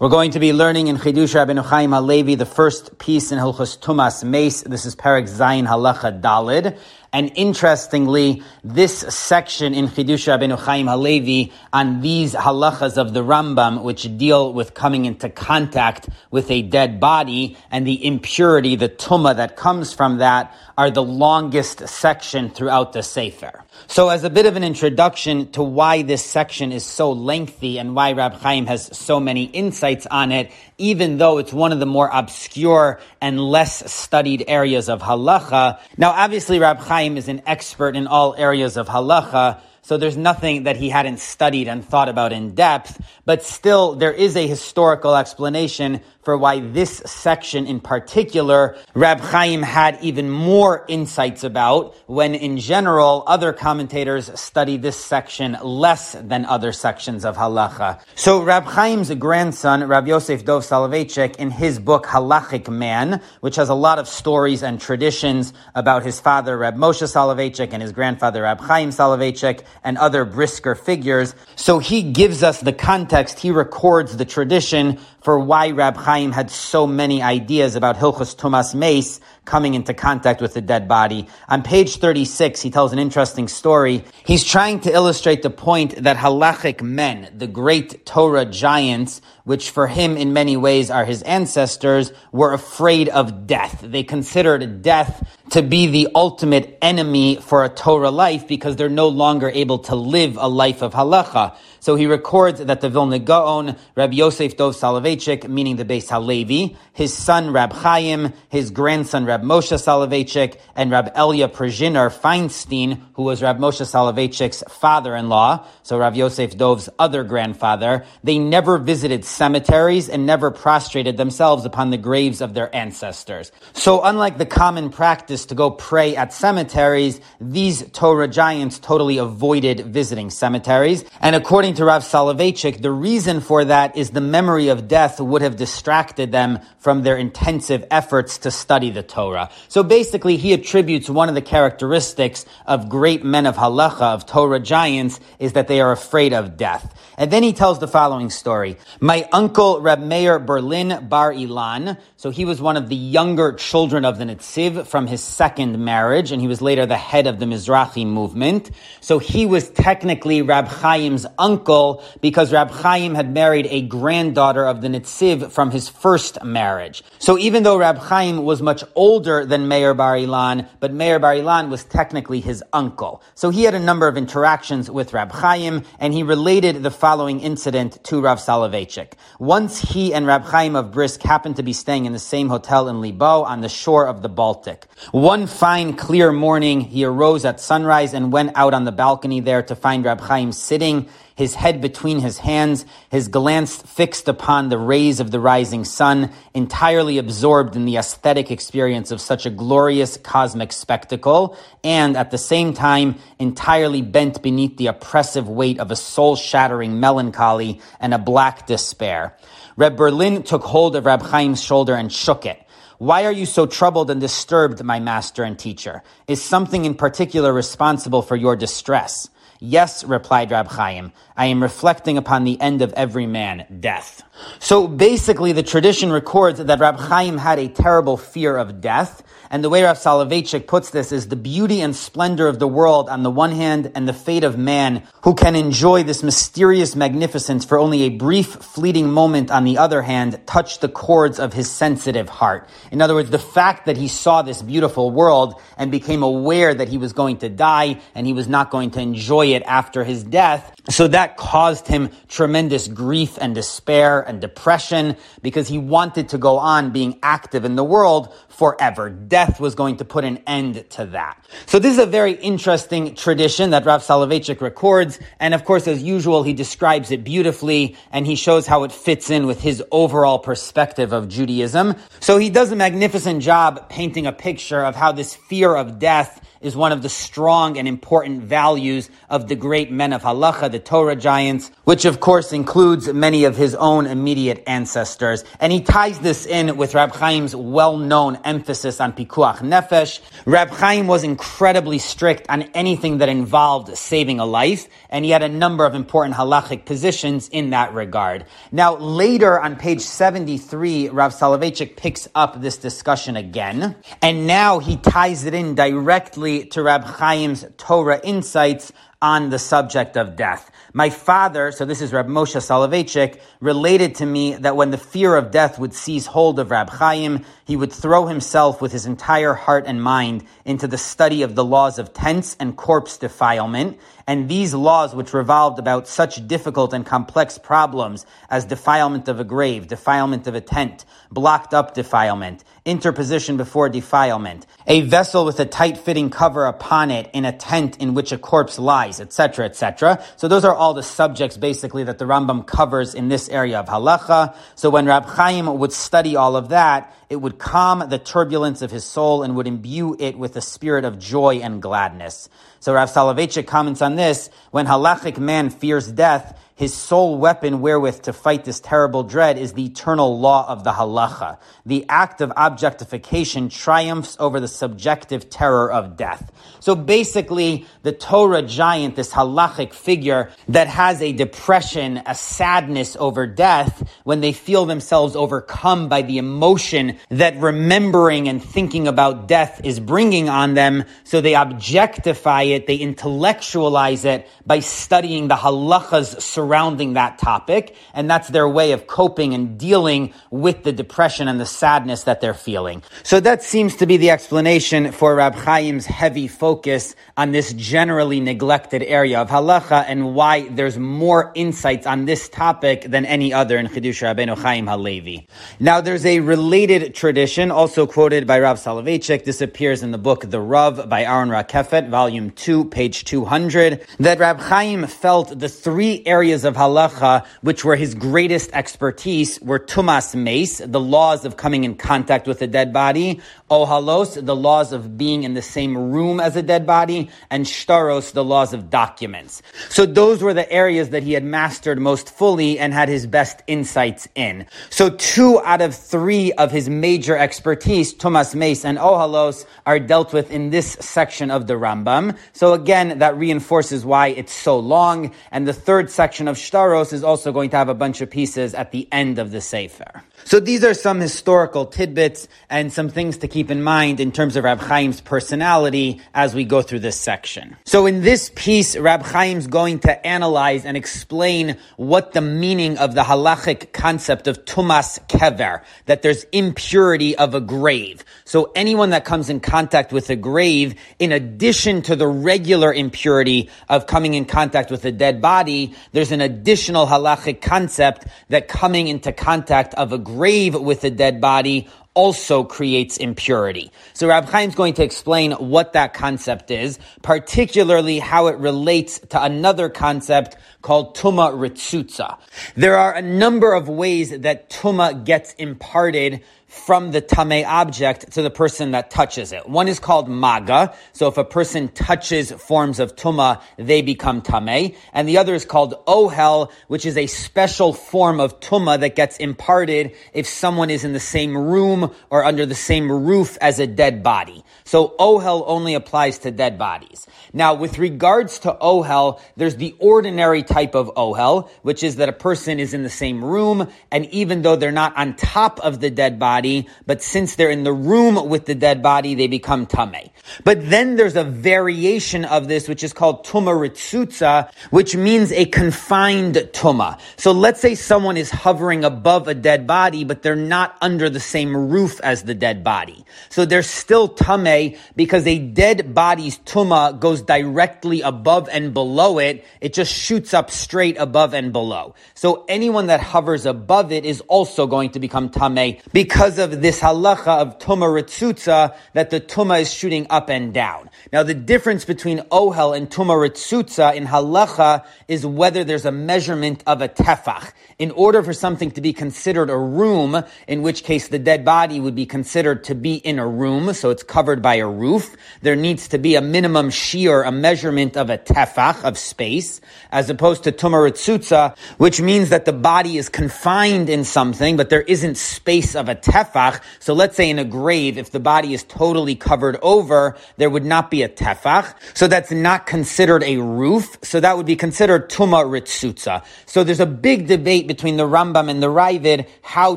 We're going to be learning in Chidush Rabbeinu Chaim Halevi the first piece in Hilchos Tumas Meis. This is Parak Zayin Halacha Dalid. And interestingly, this section in Chidush Rabbeinu Chaim Halevi on these halachas of the Rambam, which deal with coming into contact with a dead body and the impurity, the tuma that comes from that, are the longest section throughout the Sefer. So as a bit of an introduction to why this section is so lengthy and why Rab Chaim has so many insights on it, even though it's one of the more obscure and less studied areas of halacha. Now obviously Rab Chaim is an expert in all areas of halacha, so there's nothing that he hadn't studied and thought about in depth, but still there is a historical explanation for why this section in particular, Rab Chaim had even more insights about, when in general, other commentators study this section less than other sections of halacha. So Rab Chaim's grandson, Rab Yosef Dov Soloveitchik, in his book Halachic Man, which has a lot of stories and traditions about his father, Rab Moshe Soloveitchik, and his grandfather, Rab Chaim Soloveitchik, and other brisker figures. So he gives us the context, he records the tradition for why Rab Chaim had so many ideas about Hilchos Tumas Meis coming into contact with the dead body. On page 36, he tells an interesting story. He's trying to illustrate the point that halachic men, the great Torah giants, which for him in many ways are his ancestors, were afraid of death. They considered death to be the ultimate enemy for a Torah life because they're no longer able to live a life of halacha. So he records that the Vilna Gaon, Rab Yosef Dov Soloveitchik, meaning the Beis Halevi, his son Rab Chaim, his grandson Rab Moshe Soloveitchik, and Rab Elia Pruzhaner Feinstein, who was Rab Moshe Soloveitchik's father-in-law, so Rab Yosef Dov's other grandfather, they never visited cemeteries and never prostrated themselves upon the graves of their ancestors. So unlike the common practice to go pray at cemeteries, these Torah giants totally avoided visiting cemeteries. And according to Rav Soloveitchik, the reason for that is the memory of death would have distracted them from their intensive efforts to study the Torah. So basically, he attributes one of the characteristics of great men of halacha, of Torah giants, is that they are afraid of death. And then he tells the following story. My uncle Reb Meir Berlin Bar Ilan, so he was one of the younger children of the Netziv from his second marriage, and he was later the head of the Mizrahi movement. So he was technically Rab Chaim's uncle because Rab Chaim had married a granddaughter of the Netziv from his first marriage. So even though Rab Chaim was much older than Meir Bar Ilan, but Meir Bar Ilan was technically his uncle. So he had a number of interactions with Rab Chaim, and he related the following incident to Rav Soloveitchik. Once he and Rab Chaim of Brisk happened to be staying in the same hotel in Libau on the shore of the Baltic. One fine, clear morning, he arose at sunrise and went out on the balcony there to find Rab Chaim sitting his head between his hands, his glance fixed upon the rays of the rising sun, entirely absorbed in the aesthetic experience of such a glorious cosmic spectacle, and at the same time, entirely bent beneath the oppressive weight of a soul shattering melancholy and a black despair. Reb Berlin took hold of Reb Chaim's shoulder and shook it. Why are you so troubled and disturbed, my master and teacher? Is something in particular responsible for your distress? Yes, replied Rab Chaim, I am reflecting upon the end of every man, death. So basically, the tradition records that Rab Chaim had a terrible fear of death, and the way Rav Soloveitchik puts this is the beauty and splendor of the world on the one hand, and the fate of man who can enjoy this mysterious magnificence for only a brief, fleeting moment on the other hand, touch the chords of his sensitive heart. In other words, the fact that he saw this beautiful world and became aware that he was going to die and he was not going to enjoy it after his death, so that caused him tremendous grief and despair and depression because he wanted to go on being active in the world forever. Death was going to put an end to that. So this is a very interesting tradition that Rav Soloveitchik records. And of course, as usual, he describes it beautifully and he shows how it fits in with his overall perspective of Judaism. So he does a magnificent job painting a picture of how this fear of death is one of the strong and important values of the great men of halacha, the Torah giants, which of course includes many of his own immediate ancestors. And he ties this in with Rab Chaim's well-known emphasis on pikuach nefesh. Rab Chaim was incredibly strict on anything that involved saving a life, and he had a number of important halachic positions in that regard. Now, later on page 73, Rav Soloveitchik picks up this discussion again, and now he ties it in directly to Rab Chaim's Torah insights on the subject of death. My father, so this is Rab Moshe Soloveitchik, related to me that when the fear of death would seize hold of Rab Chaim, he would throw himself with his entire heart and mind into the study of the laws of tents and corpse defilement, and these laws which revolved about such difficult and complex problems as defilement of a grave, defilement of a tent, blocked up defilement, interposition before defilement, a vessel with a tight-fitting cover upon it in a tent in which a corpse lies, etc., etc. So those are all the subjects basically that the Rambam covers in this area of halacha. So when Rab Chaim would study all of that, it would calm the turbulence of his soul and would imbue it with a spirit of joy and gladness. So Rav Soloveitchik comments on this, when halachic man fears death, his sole weapon wherewith to fight this terrible dread is the eternal law of the halacha. The act of objectification triumphs over the subjective terror of death. So basically, the Torah giant, this halachic figure that has a depression, a sadness over death, when they feel themselves overcome by the emotion that remembering and thinking about death is bringing on them, so they objectify it, they intellectualize it by studying the halachas surrounding that topic, and that's their way of coping and dealing with the depression and the sadness that they're feeling. So that seems to be the explanation for Rab Chaim's heavy focus on this generally neglected area of halacha and why there's more insights on this topic than any other in Chidush Rabbeinu Chaim Halevi. Now there's a related tradition, also quoted by Rav Soloveitchik. This appears in the book The Rav by Aaron Rakeffet, volume 2, page 200, that Rab Chaim felt the three areas areas of halacha which were his greatest expertise were tumas meis, the laws of coming in contact with a dead body, ohalos, the laws of being in the same room as a dead body, and shtaros, the laws of documents. So those were the areas that he had mastered most fully and had his best insights in. So two out of three of his major expertise, tumas meis and ohalos, are dealt with in this section of the Rambam. So again, that reinforces why it's so long. And the third section of Shtaros is also going to have a bunch of pieces at the end of the Sefer. So these are some historical tidbits and some things to keep in mind in terms of Rab Chaim's personality as we go through this section. So in this piece, Rab Chaim's going to analyze and explain what the meaning of the halachic concept of tumas kever, that there's impurity of a grave. So anyone that comes in contact with a grave, in addition to the regular impurity of coming in contact with a dead body, there's an additional halachic concept that coming into contact of a grave with a dead body also creates impurity. So Rab is going to explain what that concept is, particularly how it relates to another concept called Tuma Ritzutza. There are a number of ways that Tuma gets imparted from the tame object to the person that touches it. One is called maga. So if a person touches forms of tuma, they become tame. And the other is called ohel, which is a special form of tuma that gets imparted if someone is in the same room or under the same roof as a dead body. So ohel only applies to dead bodies. Now, with regards to ohel, there's the ordinary type of ohel, which is that a person is in the same room, and even though they're not on top of the dead body, but since they're in the room with the dead body, they become tame. But then there's a variation of this, which is called tuma ritzutza, which means a confined tuma. So let's say someone is hovering above a dead body, but they're not under the same roof as the dead body. So they're still tame because a dead body's tuma goes directly above and below it. It just shoots up straight above and below. So anyone that hovers above it is also going to become tame because because of this halacha of tuma ritzutza that the tuma is shooting up and down. Now the difference between ohel and tuma ritzutza in halacha is whether there's a measurement of a tefach. In order for something to be considered a room, in which case the dead body would be considered to be in a room, so it's covered by a roof, there needs to be a minimum shiur, a measurement of a tefach, of space, as opposed to tuma ritzutza, which means that the body is confined in something, but there isn't space of a tefach. So let's say in a grave, if the body is totally covered over, there would not be a tefach. So that's not considered a roof. So that would be considered tuma ritzutza. So there's a big debate between the Rambam and the Ravid how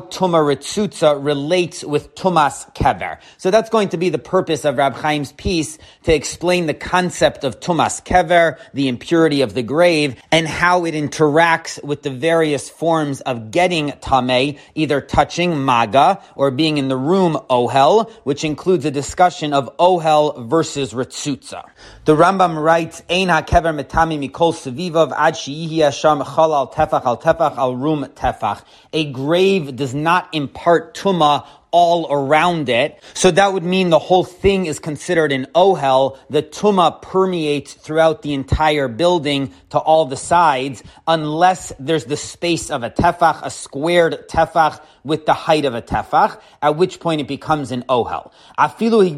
tuma ritzutza relates with tumas kever. So that's going to be the purpose of Rab Chaim's piece to explain the concept of tumas kever, the impurity of the grave, and how it interacts with the various forms of getting tameh, either touching maga or being in the room ohel, which includes a discussion of ohel versus ritzutza. The Rambam writes, Ein hakever metami mikol sevivav ad sheyihi hasham chal al tefach al tefach al rum tefach. A grave does not impart tuma all around it. So that would mean the whole thing is considered an ohel. The tuma permeates throughout the entire building to all the sides, unless there's the space of a tefach, a squared tefach with the height of a tefach, at which point it becomes an ohel. Afilu.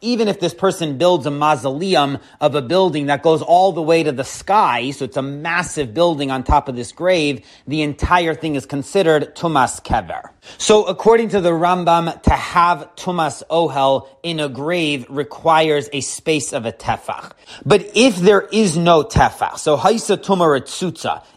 Even if this person builds a mausoleum of a building that goes all the way to the sky, so it's a massive building on top of this grave, the entire thing is considered tumas kever. So according to the Rambam, to have tumas ohel in a grave requires a space of a tefach. But if there is no tefach, so haisa tuma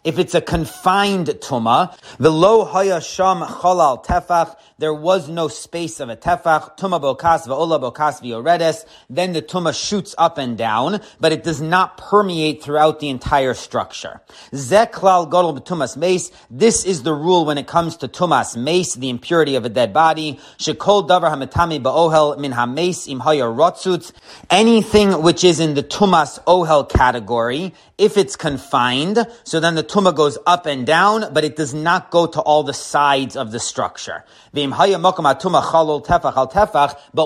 if it's a confined tuma, the lo haya sham chalal tefach, there was no space of a tefach, tuma bokas va'ola bokas v'yoredes, then the tuma shoots up and down, but it does not permeate throughout the entire structure. Zeklal godol b'tumas meis, this is the rule when it comes to tumas mace, the impurity of a dead body. Shekol davar hametami ba'ohel min hames im rotzutz, anything which is in the tumas ohel category, if it's confined, so then the tuma goes up and down, but it does not go to all the sides of the structure. But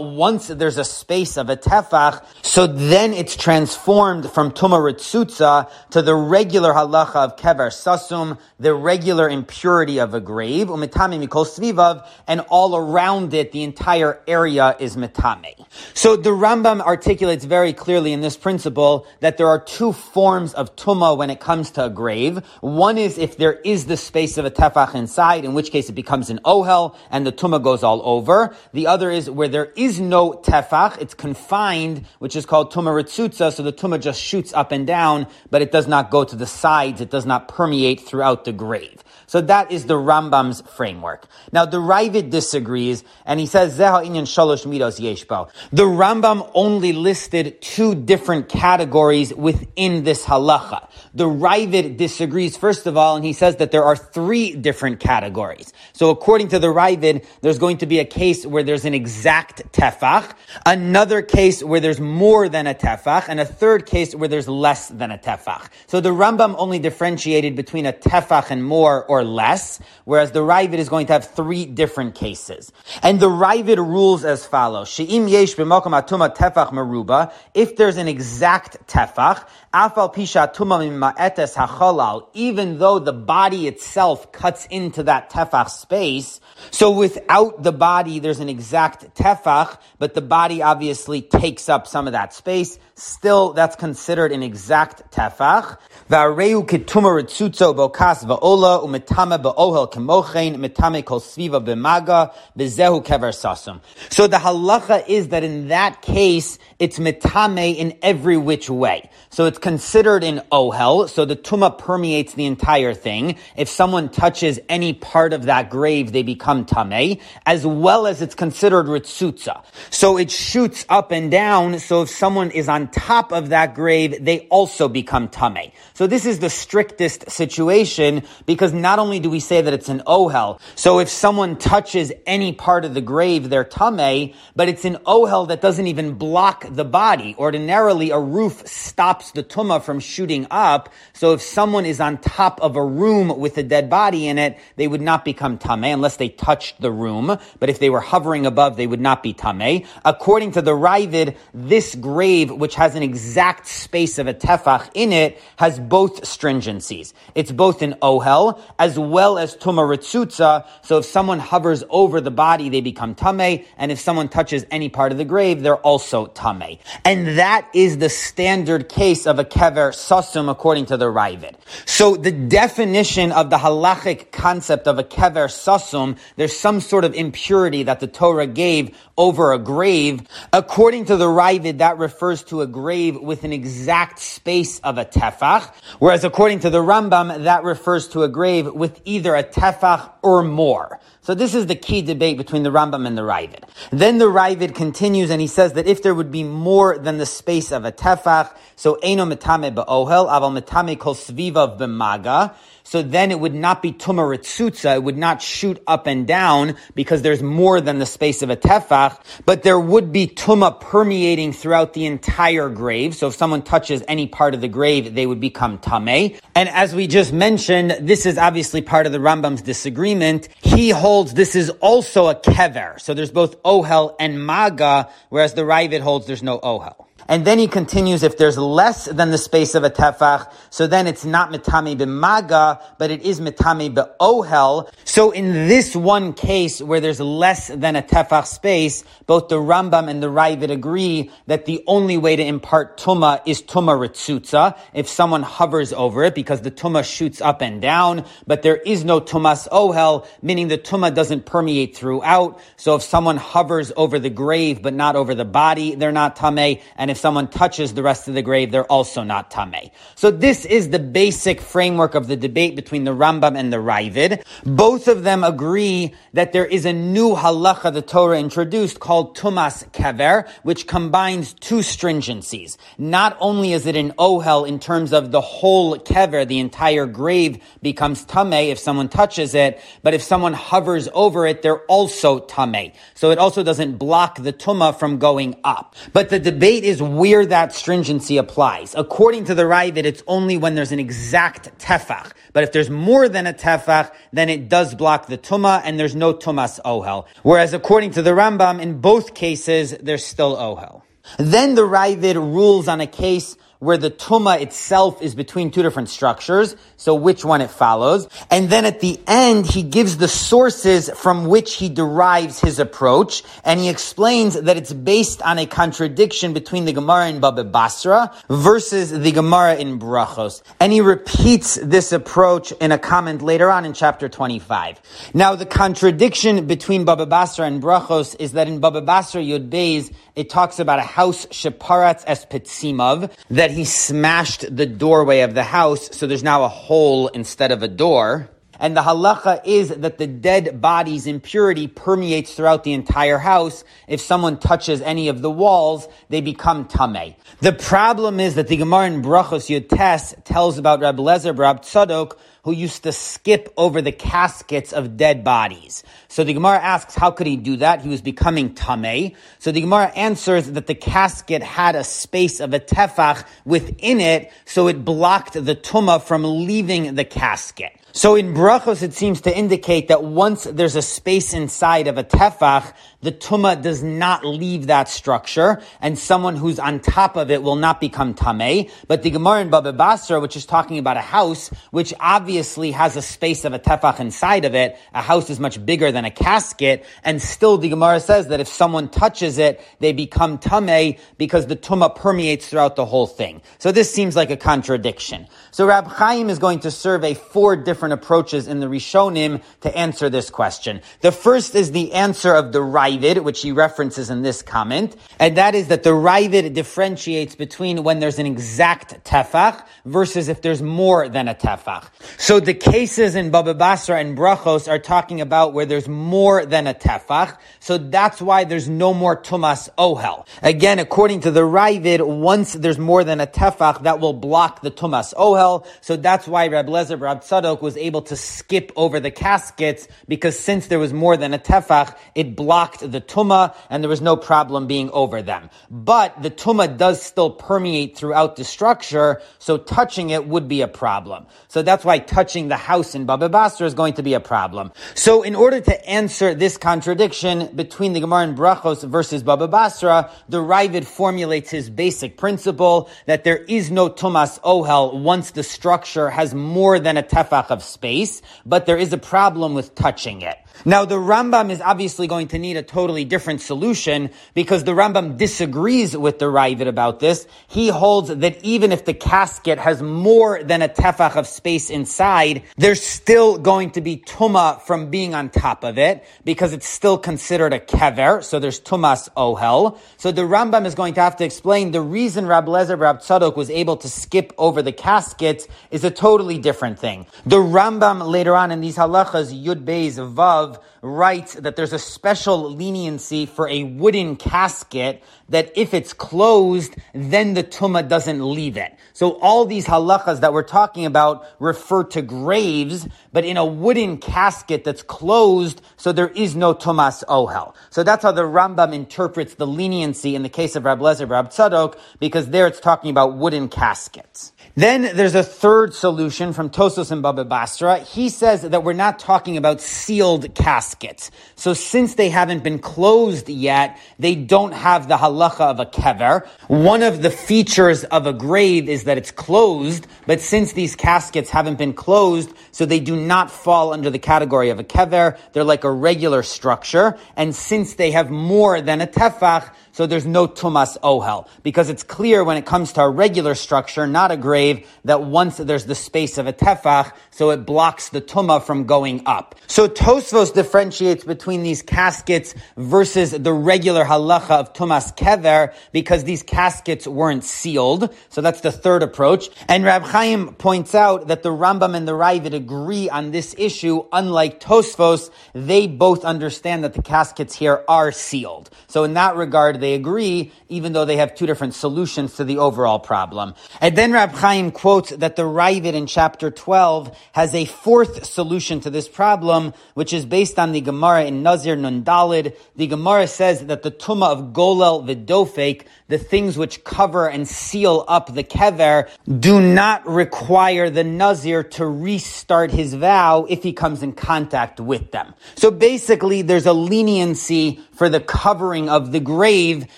once there's a space of a tefach, so then it's transformed from tuma ritzutza to the regular halacha of kever sasum, the regular impurity of a grave, and all around it, the entire area is mitame. So the Rambam articulates very clearly in this principle that there are two forms of tuma when it comes to a grave. One is if there is the space of a tefach inside, in which case it becomes an ohel and the tuma goes all over. The other is where there is no tefach, it's confined, which is called tuma ritzutza, so the tuma just shoots up and down, but it does not go to the sides, it does not permeate throughout the grave. So that is the Rambam's framework. Now the Ravid disagrees, and he says Zeha inyan shalosh midos yeshbo. The Rambam only listed two different categories within this halacha. The Ravid disagrees first of all, and he says that there are three different categories. So according to the Ravid, there's going to be a case where there's an exact tefach, another case where there's more than a tefach, and a third case where there's less than a tefach. So the Rambam only differentiated between a tefach and more or less, whereas the Ravid is going to have three different cases. And the Ravid rules as follows. She'im yesh b'makom atuma tefach meruba. If there's an exact tefach, afal pisha atuma mima'etes hachalal, even though the body itself cuts into that tefach space, so without the body, there's an exact tefach, but the body obviously takes up some of that space. Still, that's considered an exact tefach. V'areu ketuma ritzutzo bokas va'ola u'metame ba'ohel kemochen metame kol sviva b'maga kever sasum. So the halacha is that in that case, it's metame in every which way. So it's considered an oh ohel, so the tuma permeates the entire thing. If someone touches any part of that grave, they become tame, as well as it's considered ritzutza. So it shoots up and down, so if someone is on top of that grave, they also become tame. So this is the strictest situation, because not only do we say that it's an oh ohel, so if someone touches any part of the grave, they're tame, but it's an oh ohel that doesn't even block the body. Ordinarily, a roof stops stops the tuma from shooting up. So if someone is on top of a room with a dead body in it, they would not become tameh unless they touched the room. But if they were hovering above, they would not be tameh. According to the Ravid, this grave, which has an exact space of a tefach in it, has both stringencies. It's both an ohel as well as tuma ritzutza. So if someone hovers over the body, they become tameh, and if someone touches any part of the grave, they're also tameh. And that is the standard case of a kever sasum according to the Ravid. So the definition of the halachic concept of a kever sasum, there's some sort of impurity that the Torah gave over a grave. According to the Ravid, that refers to a grave with an exact space of a tefach, whereas according to the Rambam, that refers to a grave with either a tefach or more. So this is the key debate between the Rambam and the Ravid. Then the Ravid continues and he says that if there would be more than the space of a tefach, so eno metame be'ohel, aval metame kol sviva b'maga, so then it would not be tumaritzutza, it would not shoot up and down because there's more than the space of a tefach, but there would be tuma permeating throughout the entire grave. So if someone touches any part of the grave, they would become tame. And as we just mentioned, this is obviously part of the Rambam's disagreement. He holds this is also a kever. So there's both ohel and maga, whereas the Ravid holds there's no ohel. And then he continues, if there's less than the space of a tefach, so then it's not mitami b'maga, but it is mitami be'ohel. So in this one case where there's less than a tefach space, both the Rambam and the Ravid agree that the only way to impart tuma is tuma ritzutza, if someone hovers over it, because the tuma shoots up and down, but there is no tumas ohel, meaning the tuma doesn't permeate throughout. So if someone hovers over the grave, but not over the body, they're not tameh, and if someone touches the rest of the grave, they're also not tameh. So this is the basic framework of the debate between the Rambam and the Ravid. Both of them agree that there is a new halacha the Torah introduced called Tumas Kever, which combines two stringencies. Not only is it an ohel in terms of the whole kever, the entire grave becomes tameh if someone touches it, but if someone hovers over it, they're also tameh. So it also doesn't block the tuma from going up. But the debate is where that stringency applies. According to the Ravid, it's only when there's an exact tefach. But if there's more than a tefach, then it does block the tuma, and there's no tumas ohel. Whereas according to the Rambam, in both cases, there's still ohel. Then the Ravid rules on a case where the tuma itself is between two different structures, so which one it follows. And then at the end, he gives the sources from which he derives his approach, and he explains that it's based on a contradiction between the Gemara in Baba Basra versus the Gemara in Brachos. And he repeats this approach in a comment later on in chapter 25. Now, the contradiction between Baba Basra and Brachos is that in Baba Basra Yud Beis, it talks about a house Sheparatz es Petzimav, that he smashed the doorway of the house, so there's now a hole instead of a door. And the halacha is that the dead body's impurity permeates throughout the entire house. If someone touches any of the walls, they become tameh. The problem is that the Gemara in Brachos Yotes tells about Rabbi Lezer Rab Tzadok, who used to skip over the caskets of dead bodies. So the Gemara asks, how could he do that? He was becoming tameh. So the Gemara answers that the casket had a space of a tefach within it, so it blocked the tuma from leaving the casket. So in brachos, it seems to indicate that once there's a space inside of a tefach, the tuma does not leave that structure, and someone who's on top of it will not become tameh. But the Gemara in Baba Basra, which is talking about a house, which obviously has a space of a tefach inside of it, a house is much bigger than a casket, and still the Gemara says that if someone touches it, they become tameh because the tuma permeates throughout the whole thing. So this seems like a contradiction. So Rab Chaim is going to survey four different approaches in the Rishonim to answer this question. The first is the answer of the Which he references in this comment, and that is that the Ravid differentiates between when there's an exact tefach versus if there's more than a tefach. So the cases in Baba Basra and Brachos are talking about where there's more than a tefach. So that's why there's no more tumas ohel. Again, according to the Ravid, once there's more than a tefach, that will block the tumas ohel. So that's why Rab Lezer Rab Tzadok was able to skip over the caskets because since there was more than a tefach, it blocked the tuma and there was no problem being over them. But the tuma does still permeate throughout the structure, so touching it would be a problem. So that's why touching the house in Baba Basra is going to be a problem. So in order to answer this contradiction between the Gemara and Brachos versus Baba Basra, the Ravid formulates his basic principle that there is no Tumas oh Ohel once the structure has more than a tefach of space, but there is a problem with touching it. Now the Rambam is obviously going to need a totally different solution because the Rambam disagrees with the Ravid about this. He holds that even if the casket has more than a tefach of space inside, there's still going to be tuma from being on top of it because it's still considered a kever. So there's tumas oh ohel. So the Rambam is going to have to explain the reason Rab Lezer Rab Tzadok was able to skip over the casket is a totally different thing. The Rambam later on in these halachas Yud Beis Vav writes that there's a special leniency for a wooden casket that if it's closed, then the tuma doesn't leave it. So all these halachas that we're talking about refer to graves, but in a wooden casket that's closed, so there is no tumas oh ohel. So that's how the Rambam interprets the leniency in the case of Rab Lezer Rab Tzadok, because there it's talking about wooden caskets. Then there's a third solution from Tosfos and Baba Basra. He says that we're not talking about sealed caskets. So since they haven't been closed yet, they don't have the halacha of a kever. One of the features of a grave is that it's closed, but since these caskets haven't been closed, so they do not fall under the category of a kever, they're like a regular structure, and since they have more than a tefach, so there's no tumas ohel. Because it's clear when it comes to a regular structure, not a grave, that once there's the space of a tefach, so it blocks the tuma from going up. So Tosfos differentiates between these caskets versus the regular halacha of tumas kever, because these caskets weren't sealed. So that's the third approach. And Rab Chaim points out that the Rambam and the Ravid agree on this issue, unlike Tosfos, they both understand that the caskets here are sealed. So in that regard, they agree, even though they have two different solutions to the overall problem. And then Rab Chaim quotes that the Ravid in chapter 12 has a fourth solution to this problem, which is based on the Gemara in Nazir Nundalid. The Gemara says that the Tuma of Golel Vidofek, the things which cover and seal up the kever, do not require the Nazir to restart his vow if he comes in contact with them. So basically, there's a leniency for the covering of the grave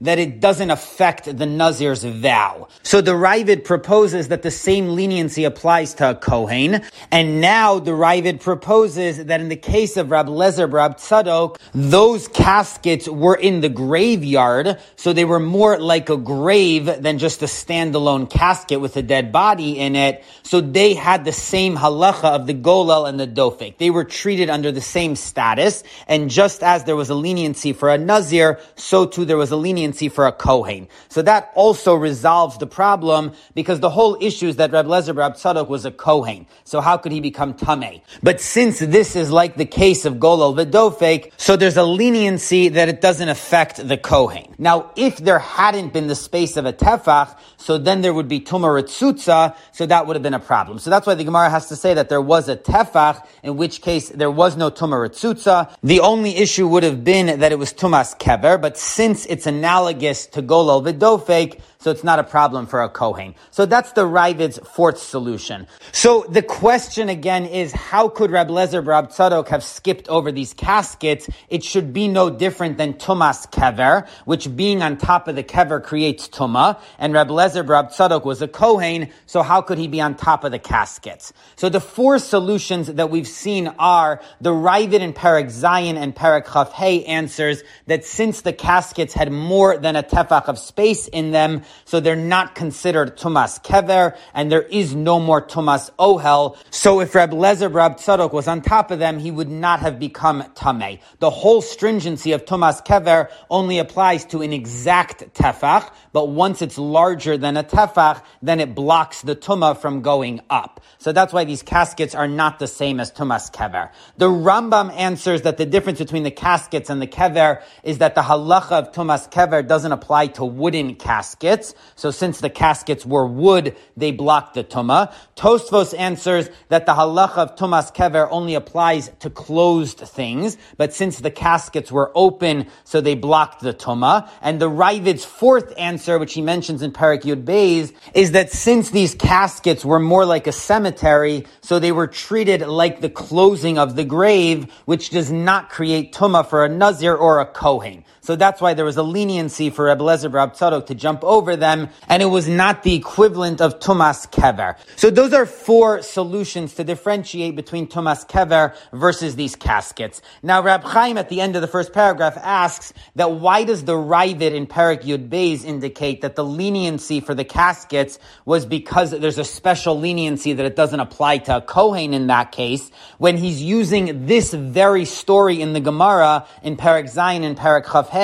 that it doesn't affect the Nazir's vow. So the Ravid proposes that the same leniency applies to a Kohen, and now the Ravid proposes that in the case of Rab Lezer Rab Tzadok, those caskets were in the graveyard, so they were more like a grave than just a standalone casket with a dead body in it, so they had the same halacha of the Golel and the Dofik. They were treated under the same status, and just as there was a leniency for a Nazir, so too there was a leniency for a Kohen. So that also resolves the problem because the whole issue is that Reb Lezer Rab Tzadok was a Kohen. So how could he become Tameh? But since this is like the case of Golol Vidofek, so there's a leniency that it doesn't affect the Kohen. Now, if there hadn't been the space of a Tefach, so then there would be Ritzutza, so that would have been a problem. So that's why the Gemara has to say that there was a Tefach, in which case there was no Ritzutza. The only issue would have been that it was Tumas Kever, but since it's analogous to Golol Vidofek, so it's not a problem for a Kohen. So that's the Ravid's fourth solution. So the question again is, how could Rab Lezer Rab Tzadok have skipped over these caskets? It should be no different than Tumas Kever, which being on top of the Kever creates Tuma, and Rab Lezer Rab Tzadok was a Kohen, so how could he be on top of the caskets? So the four solutions that we've seen are the Ravid and Parak Zayin and Parak Chaf Hey answers that since the caskets had more than a tefach of space in them, so they're not considered tumas kever, and there is no more tumas ohel. So if Reb Lezer Rab Tzadok was on top of them, he would not have become tameh. The whole stringency of tumas kever only applies to an exact tefach, but once it's larger than a tefach, then it blocks the tuma from going up. So that's why these caskets are not the same as tumas kever. The Rambam answers that the difference between the caskets and the kever is that the halacha of tumas kever doesn't apply to wooden caskets. So since the caskets were wood, they block the tuma. Tosfos answers that the halacha of tumas kever only applies to closed things, but since the caskets were open, so they blocked the tuma. And the Ravid's fourth answer, which he mentions in Parak Yud is that since these caskets were more like a cemetery, so they were treated like the closing of the grave, which does not create tuma for a nazir or a kohen. So that's why there was a leniency for Rebbe Lezer Rab Tzadok to jump over them, and it was not the equivalent of Tumas Kever. So those are four solutions to differentiate between Tumas Kever versus these caskets. Now Rab Chaim at the end of the first paragraph asks that why does the Ravid in Parak Yud Beis indicate that the leniency for the caskets was because there's a special leniency that it doesn't apply to a Kohen in that case, when he's using this very story in the Gemara in Parak Zayin and Parak Chav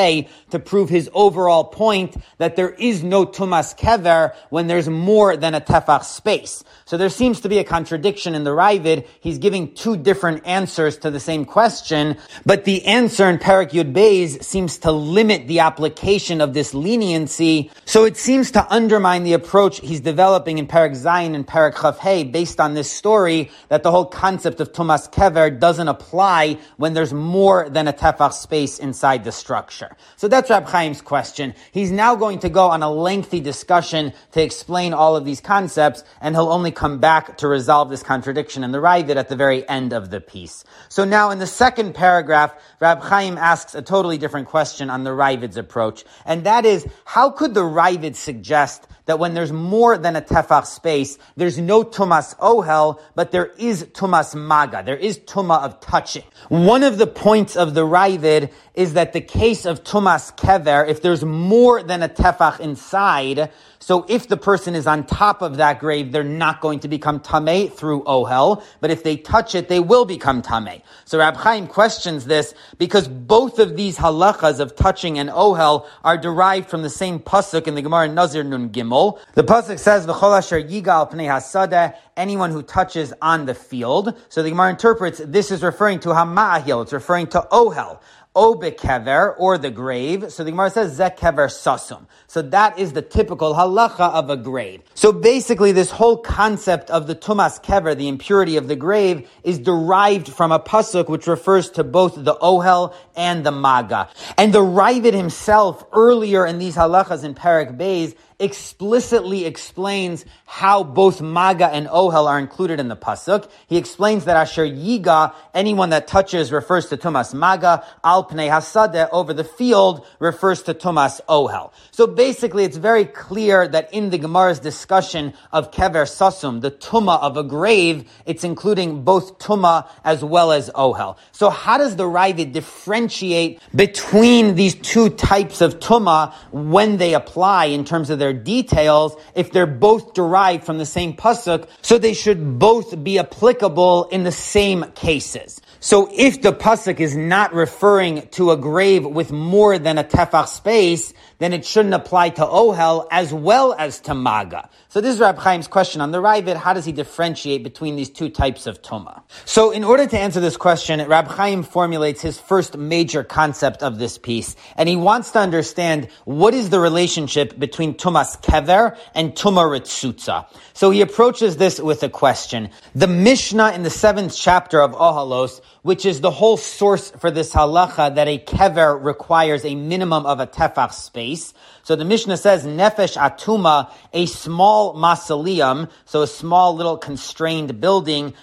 to prove his overall point that there is no tumas kever when there's more than a tefach space. So there seems to be a contradiction in the Ravid. He's giving two different answers to the same question, but the answer in Parak Yud Beis seems to limit the application of this leniency. So it seems to undermine the approach he's developing in Parak Zayin and Parak Chav Hey based on this story that the whole concept of tumas kever doesn't apply when there's more than a tefach space inside the structure. So that's Rab Chaim's question. He's now going to go on a lengthy discussion to explain all of these concepts, and he'll only come back to resolve this contradiction in the Ravid at the very end of the piece. So now in the second paragraph, Rab Chaim asks a totally different question on the Ravid's approach, and that is, how could the Ravid suggest that when there's more than a tefach space, there's no tumas ohel, but there is tumas maga. There is tuma of touching. One of the points of the Ravid is that the case of tumas kever, if there's more than a tefach inside, so if the person is on top of that grave, they're not going to become tameh through oh, ohel, but if they touch it, they will become tameh. So Rab Chaim questions this because both of these halachas of touching and oh, ohel are derived from the same pasuk in the Gemara Nazir Nun Gimel. The pasuk says, "V'chol asher yigal pnei hasadeh," anyone who touches on the field. So the Gemara interprets this is referring to hama'ahil. It's referring to oh, ohel. Obekever, or the grave. So the Gemara says zekever sasum. So that is the typical halacha of a grave. So basically this whole concept of the tumas kever, the impurity of the grave, is derived from a pasuk which refers to both the ohel and the maga. And the Ravid himself, earlier in these halachas in Parak Beis, explicitly explains how both maga and ohel are included in the pasuk. He explains that asher yiga, anyone that touches refers to tumas maga, al pnei hasadeh, over the field, refers to tumas ohel. So basically, it's very clear that in the Gemara's discussion of kever sasum, the tuma of a grave, it's including both tuma as well as ohel. So how does the Ravid differentiate between these two types of tuma when they apply in terms of their their details if they're both derived from the same pasuk, so they should both be applicable in the same cases. So if the pasuk is not referring to a grave with more than a tefach space, then it shouldn't apply to ohel as well as to maga. So this is Rab Chaim's question on the Ravid. How does he differentiate between these two types of tuma? So in order to answer this question, Rab Chaim formulates his first major concept of this piece, and he wants to understand what is the relationship between tumas kever and tuma ritzutza. So he approaches this with a question. The Mishnah in the seventh chapter of Ohalos which is the whole source for this halacha that a kever requires a minimum of a tefach space. So the Mishnah says nefesh atuma, a small mausoleum, so a small little constrained building.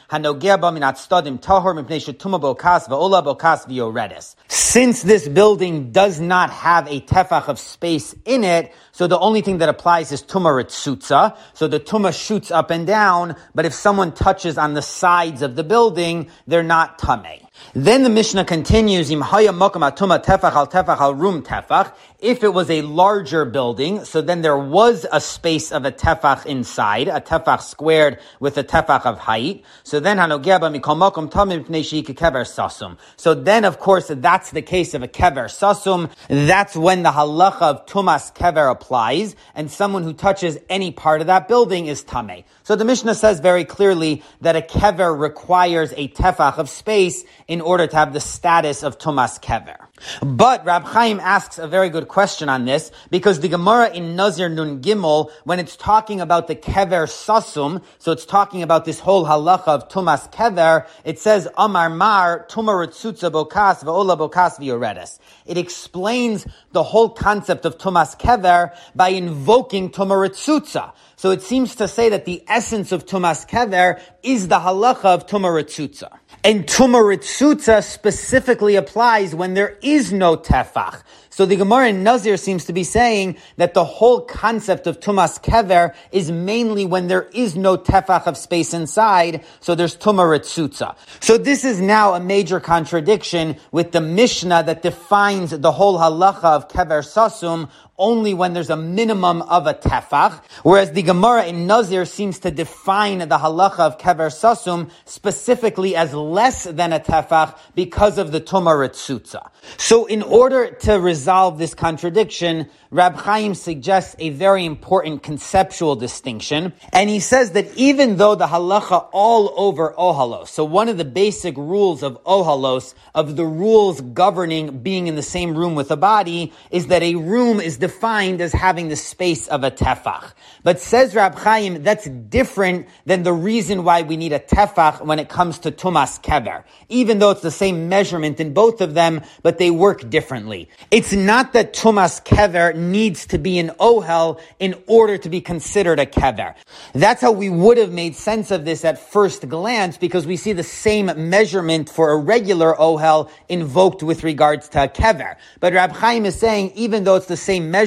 Since this building does not have a tefach of space in it, so the only thing thing that applies is tumah ritzutza. So the tumah shoots up and down, but if someone touches on the sides of the building, they're not tameh. Then the Mishnah continues, Im haya atuma tefach al tefach al rum tefach. If it was a larger building, so then there was a space of a tefach inside, a tefach squared with a tefach of height. So then hanogeba mikol makom tamim pnei kever sasum. So then, of course, that's the case of a kever sasum. That's when the halacha of tumas kever applies, and someone who touches any part of that building is tame. So the Mishnah says very clearly that a kever requires a tefach of space in order to have the status of Tumas Kever. But Rab Chaim asks a very good question on this because the Gemara in Nazir Nun Gimel, when it's talking about the Kever Sasum, so it's talking about this whole halacha of Tumas Kever, it says Amar Mar Tumarutzutza Bokas V'ola Bokas V'yoredes. It explains the whole concept of Tumas Kever by invoking Tumarutzutza. So it seems to say that the essence of Tumas Kever is the halacha of Tumarutzutza. And Tumaritzutza specifically applies when there is no tefach. So the Gemara in Nazir seems to be saying that the whole concept of Tumas Kever is mainly when there is no tefach of space inside, so there's Tumaritzutza. So this is now a major contradiction with the Mishnah that defines the whole halacha of Kever Sasum only when there's a minimum of a tefach, whereas the Gemara in Nazir seems to define the halacha of kever sasum specifically as less than a tefach because of the tumah So in order to resolve this contradiction, Rab Chaim suggests a very important conceptual distinction, and he says that even though the halacha all over ohalos, so one of the basic rules of ohalos, of the rules governing being in the same room with a body, is that a room is defined as having the space of a tefach. But says Rab Chaim, that's different than the reason why we need a tefach when it comes to tumas kever. Even though it's the same measurement in both of them, but they work differently. It's not that tumas kever needs to be an ohel in order to be considered a kever. That's how we would have made sense of this at first glance because we see the same measurement for a regular ohel invoked with regards to a kever. But Rab Chaim is saying even though it's the same measurement,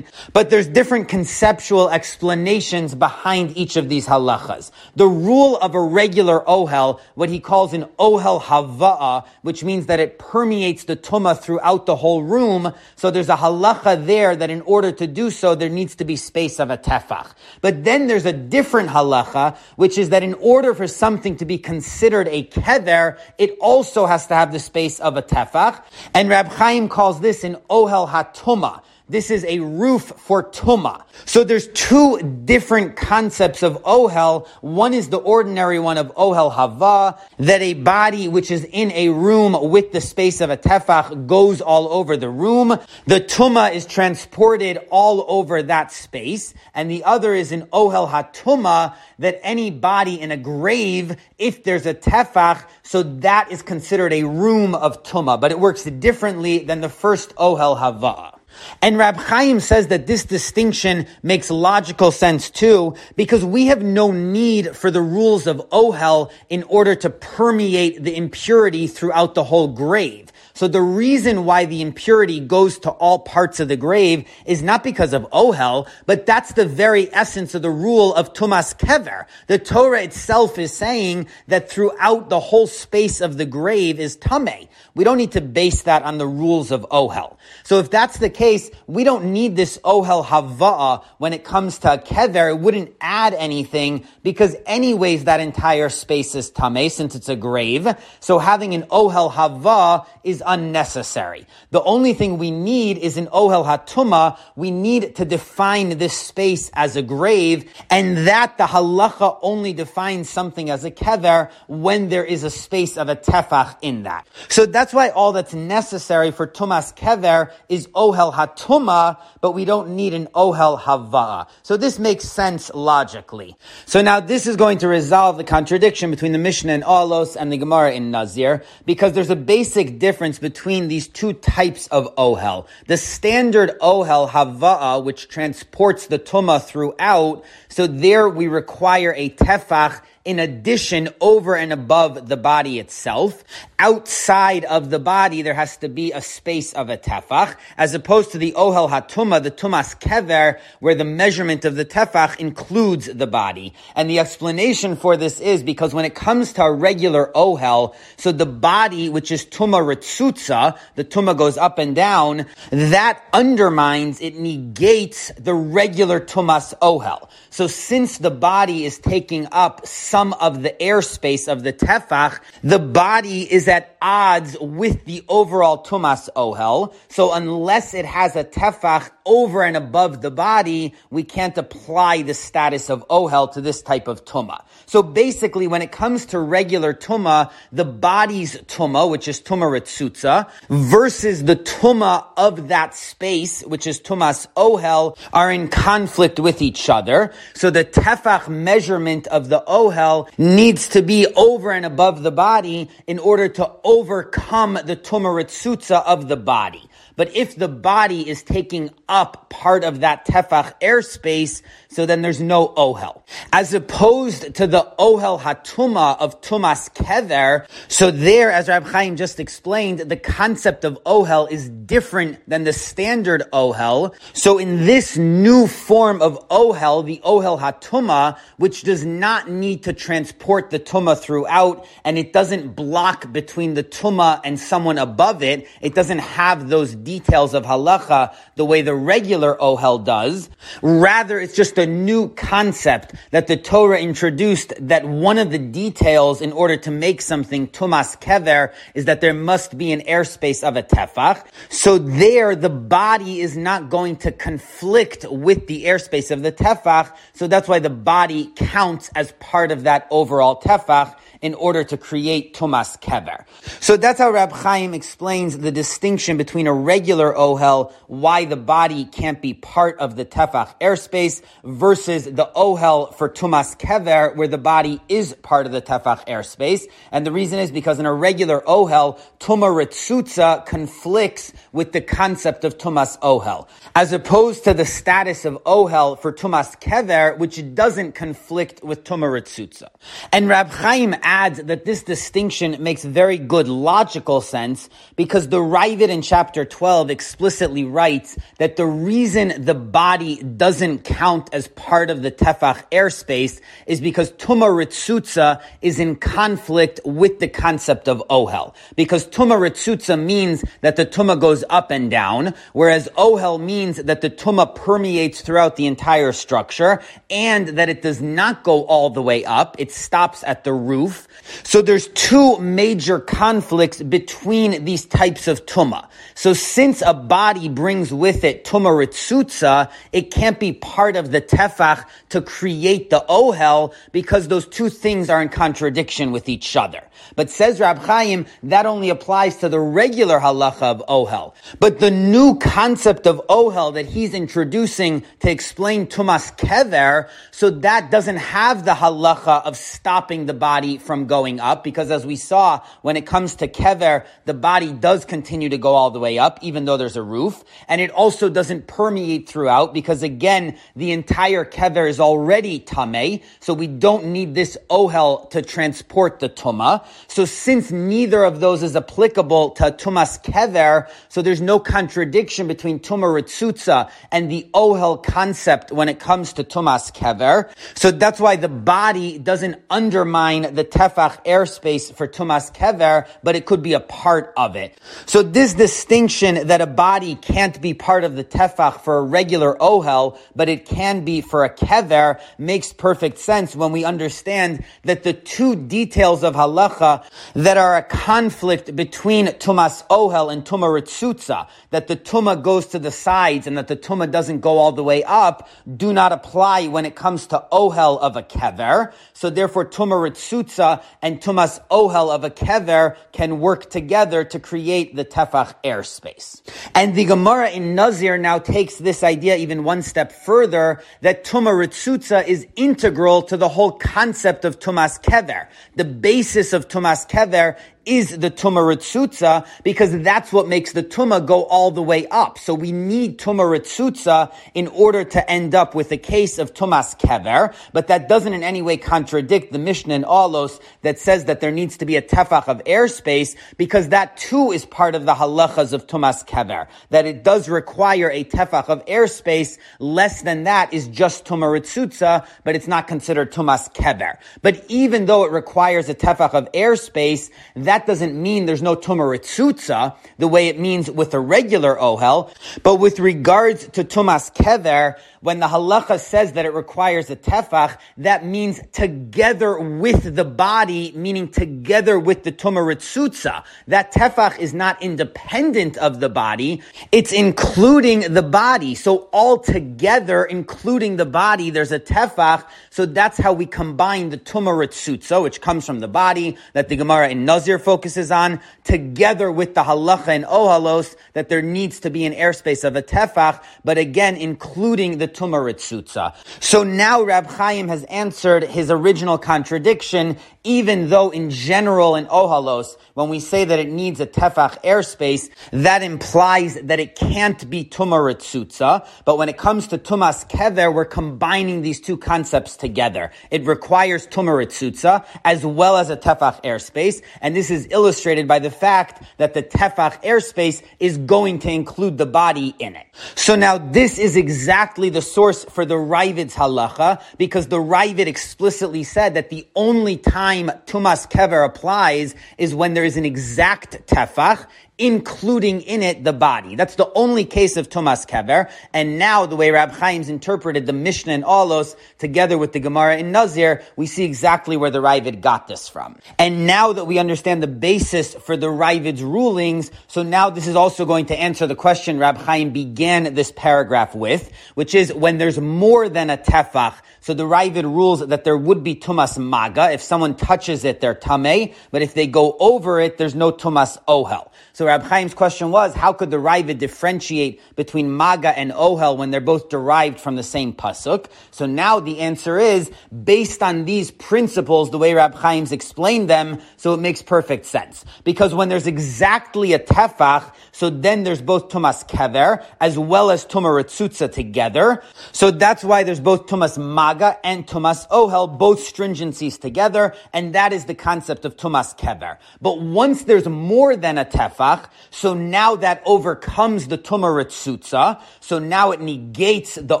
but there's different conceptual explanations behind each of these halachas. The rule of a regular ohel, what he calls an ohel hava'a, which means that it permeates the tuma throughout the whole room. So there's a halacha there that that in order to do so, there needs to be space of a tefach. But then there's a different halacha, which is that in order for something to be considered a kever, it also has to have the space of a tefach. And Rab Chaim calls this an ohel hatuma. This is a roof for tuma. So there's two different concepts of ohel. One is the ordinary one of ohel hava, that a body which is in a room with the space of a tefach goes all over the room. The tuma is transported all over that space. And the other is an ohel hatuma, that any body in a grave, if there's a tefach, so that is considered a room of tuma. But it works differently than the first ohel hava. And Rab Chaim says that this distinction makes logical sense too, because we have no need for the rules of Ohel in order to permeate the impurity throughout the whole grave. So the reason why the impurity goes to all parts of the grave is not because of ohel, but that's the very essence of the rule of tumas kever. The Torah itself is saying that throughout the whole space of the grave is tame. We don't need to base that on the rules of ohel. So if that's the case, we don't need this ohel hava'a when it comes to kever. It wouldn't add anything because anyways that entire space is tame since it's a grave. So having an ohel hava is unnecessary. The only thing we need is an ohel hatuma. We need to define this space as a grave, and that the halacha only defines something as a kever when there is a space of a tefach in that. So that's why all that's necessary for tumas kever is ohel hatuma, but we don't need an ohel hava. So this makes sense logically. So now this is going to resolve the contradiction between the Mishnah in Ohalos and the Gemara in Nazir, because there's a basic difference difference between these two types of ohel. The standard ohel, hava'a, which transports the tuma throughout, so there we require a tefach in addition over and above the body itself. Outside of the body, there has to be a space of a tefach, as opposed to the ohel hatuma, the tumas kever, where the measurement of the tefach includes the body. And the explanation for this is because when it comes to a regular ohel, so the body, which is tuma ritzutza, the tuma goes up and down, that undermines, it negates the regular tumas ohel. So since the body is taking up some of the airspace of the tefach, the body is at odds with the overall tumas oh ohel. So unless it has a tefach over and above the body, we can't apply the status of oh ohel to this type of tuma. So basically, when it comes to regular tuma, the body's tuma, which is tuma ritzutza, versus the tuma of that space, which is tumas oh ohel, are in conflict with each other. So the tefach measurement of the ohel needs to be over and above the body in order to overcome the tuma ritzutza of the body. But if the body is taking up part of that tefach airspace, so then there's no ohel. As opposed to the ohel hatuma of tumas kever, so there, as Rab Chaim just explained, the concept of ohel is different than the standard ohel. So in this new form of ohel, the ohel hatuma, which does not need to transport the tuma throughout, and it doesn't block between the tuma and someone above it, it doesn't have those details of halacha the way the regular ohel does. Rather, it's just a new concept that the Torah introduced that one of the details in order to make something tumas kever is that there must be an airspace of a tefach. So there, the body is not going to conflict with the airspace of the tefach. So that's why the body counts as part of that overall tefach in order to create Tumas Kever. So that's how Rab Chaim explains the distinction between a regular Ohel, why the body can't be part of the Tefach airspace, versus the Ohel for Tumas Kever, where the body is part of the Tefach airspace. And the reason is because in a regular Ohel, Tuma Ritzutza conflicts with the concept of Tumas Ohel, as opposed to the status of Ohel for Tumas Kever, which doesn't conflict with Tuma Ritzutza. And Rab Chaim adds that this distinction makes very good logical sense because the Ravid in chapter 12 explicitly writes that the reason the body doesn't count as part of the Tefach airspace is because Tuma Ritzutza is in conflict with the concept of Ohel. Because Tuma Ritzutza means that the Tuma goes up and down, whereas Ohel means that the Tuma permeates throughout the entire structure and that it does not go all the way up. It stops at the roof so there's two major conflicts between these types of tuma. So since a body brings with it tuma ritzutza, it can't be part of the tefach to create the ohel because those two things are in contradiction with each other. But says Rab Chaim, that only applies to the regular halacha of ohel. But the new concept of ohel that he's introducing to explain tumas kever, so that doesn't have the halacha of stopping the body from going up, because as we saw, when it comes to kever, the body does continue to go all the way up, even though there's a roof, and it also doesn't permeate throughout, because again, the entire kever is already tameh, so we don't need this ohel to transport the tuma. So since neither of those is applicable to Tumas Kever, so there's no contradiction between Tuma Ritzutza and the Ohel concept when it comes to Tumas Kever. So that's why the body doesn't undermine the Tefach airspace for Tumas Kever, but it could be a part of it. So this distinction that a body can't be part of the Tefach for a regular Ohel, but it can be for a Kever makes perfect sense when we understand that the two details of halacha that are a conflict between Tumas Ohel and Tuma Ritzutza, that the Tuma goes to the sides and that the Tuma doesn't go all the way up, do not apply when it comes to Ohel of a Kever. So therefore Tuma Ritzutza and Tumas Ohel of a Kever can work together to create the Tefach airspace. And the Gemara in Nazir now takes this idea even one step further, that Tuma Ritzutza is integral to the whole concept of Tumas Kever. The basis of Tumas Kever is the tuma ritzutza because that's what makes the tuma go all the way up. So we need tuma ritzutza in order to end up with a case of tumas kever, but that doesn't in any way contradict the Mishnah in Ohalos that says that there needs to be a tefach of airspace because that too is part of the halachas of tumas kever, that it does require a tefach of airspace. Less than that is just tuma ritzutza, but it's not considered tumas kever. But even though it requires a tefach of airspace, that doesn't mean there's no tumaritzutza, the way it means with a regular ohel. But with regards to tumas kever, when the halacha says that it requires a tefach, that means together with the body, meaning together with the tumaritzutza. That tefach is not independent of the body, it's including the body. So all together, including the body, there's a tefach. So that's how we combine the tumaritzutza, which comes from the body, that the Gemara in Nazir focuses on, together with the halacha and ohalos, that there needs to be an airspace of a tefach, but again, including the tumaritzutza. So now Rab Chaim has answered his original contradiction, even though in general in Ohalos, when we say that it needs a tefach airspace, that implies that it can't be tumaritzutza. But when it comes to tumas kever, we're combining these two concepts together. It requires tumaritzutza as well as a tefach airspace, and this is illustrated by the fact that the tefach airspace is going to include the body in it. So now this is exactly the source for the Ravid's halacha, because the Ravid explicitly said that the only time Tumas Kever applies is when there is an exact tefach, including in it the body. That's the only case of Tumas Kever. And now the way Rab Chaim's interpreted the Mishnah and Ohalos together with the Gemara in Nazir, we see exactly where the Ravid got this from. And now that we understand the basis for the Ravid's rulings, so now this is also going to answer the question Rab Chaim began this paragraph with, which is when there's more than a tefach, so the Ravid rules that there would be tumas maga. If someone touches it, they're tameh. But if they go over it, there's no tumas ohel. So Rab Chaim's question was, how could the Ravid differentiate between Maga and Ohel when they're both derived from the same pasuk? So now the answer is, based on these principles, the way Rab Chaim's explained them, so it makes perfect sense. Because when there's exactly a tefach, so then there's both Tumas Kever as well as Tumaritzutza together. So that's why there's both Tumas Maga and Tumas Ohel, both stringencies together, and that is the concept of Tumas Kever. But once there's more than a tefach, So now that overcomes the tumah ritzutza. So now it negates the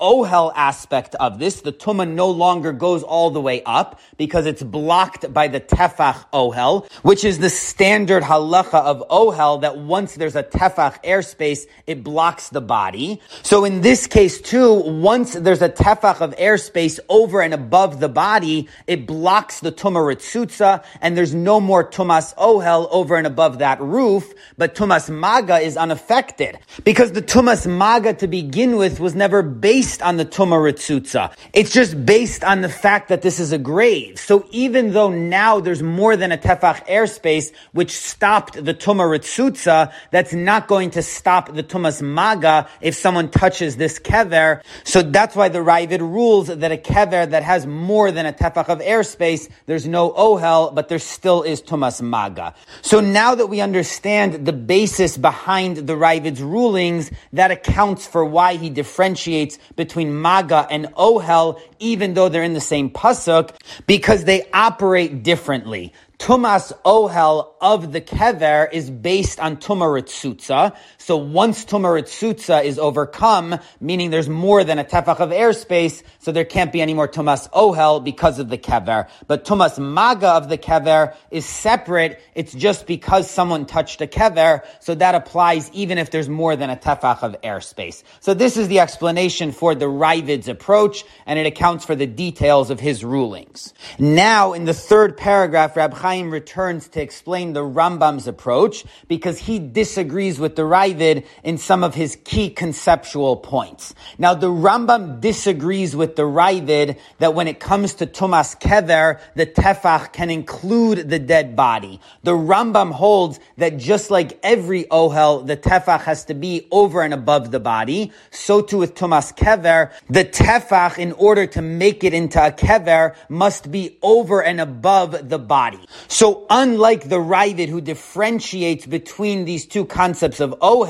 ohel aspect of this. The tumah no longer goes all the way up because it's blocked by the tefach ohel, which is the standard halacha of ohel that once there's a tefach airspace, it blocks the body. So in this case too, once there's a tefach of airspace over and above the body, it blocks the tumah ritzutza and there's no more tumas ohel over and above that roof but Tumas Maga is unaffected. Because the Tumas Maga to begin with was never based on the Tuma Ritzutza. It's just based on the fact that this is a grave. So even though now there's more than a Tefach airspace, which stopped the Tuma Ritzutza, that's not going to stop the Tumas Maga if someone touches this kever. So that's why the Ravid rules that a kever that has more than a Tefach of airspace, there's no Ohel, but there still is Tumas Maga. So now that we understand the basis behind the Ravid's rulings, that accounts for why he differentiates between Maga and Ohel, even though they're in the same pasuk, because they operate differently. Tumas Ohel of the Kever is based on Tumaritzutza. So once Tumaritzutza is overcome, meaning there's more than a tefach of airspace, so there can't be any more Tumas Ohel because of the Kever. But Tumas Maga of the Kever is separate. It's just because someone touched a Kever, so that applies even if there's more than a tefach of airspace. So this is the explanation for the Ravid's approach, and it accounts for the details of his rulings. Now, in the third paragraph, Rab Chaim returns to explain the Rambam's approach because he disagrees with the Ravid in some of his key conceptual points. Now, the Rambam disagrees with the Ravid that when it comes to Tumas Kever, the Tefach can include the dead body. The Rambam holds that just like every Ohel, the Tefach has to be over and above the body. So too with Tumas Kever, the Tefach, in order to make it into a Kever, must be over and above the body. So unlike the Ravid who differentiates between these two concepts of Ohel,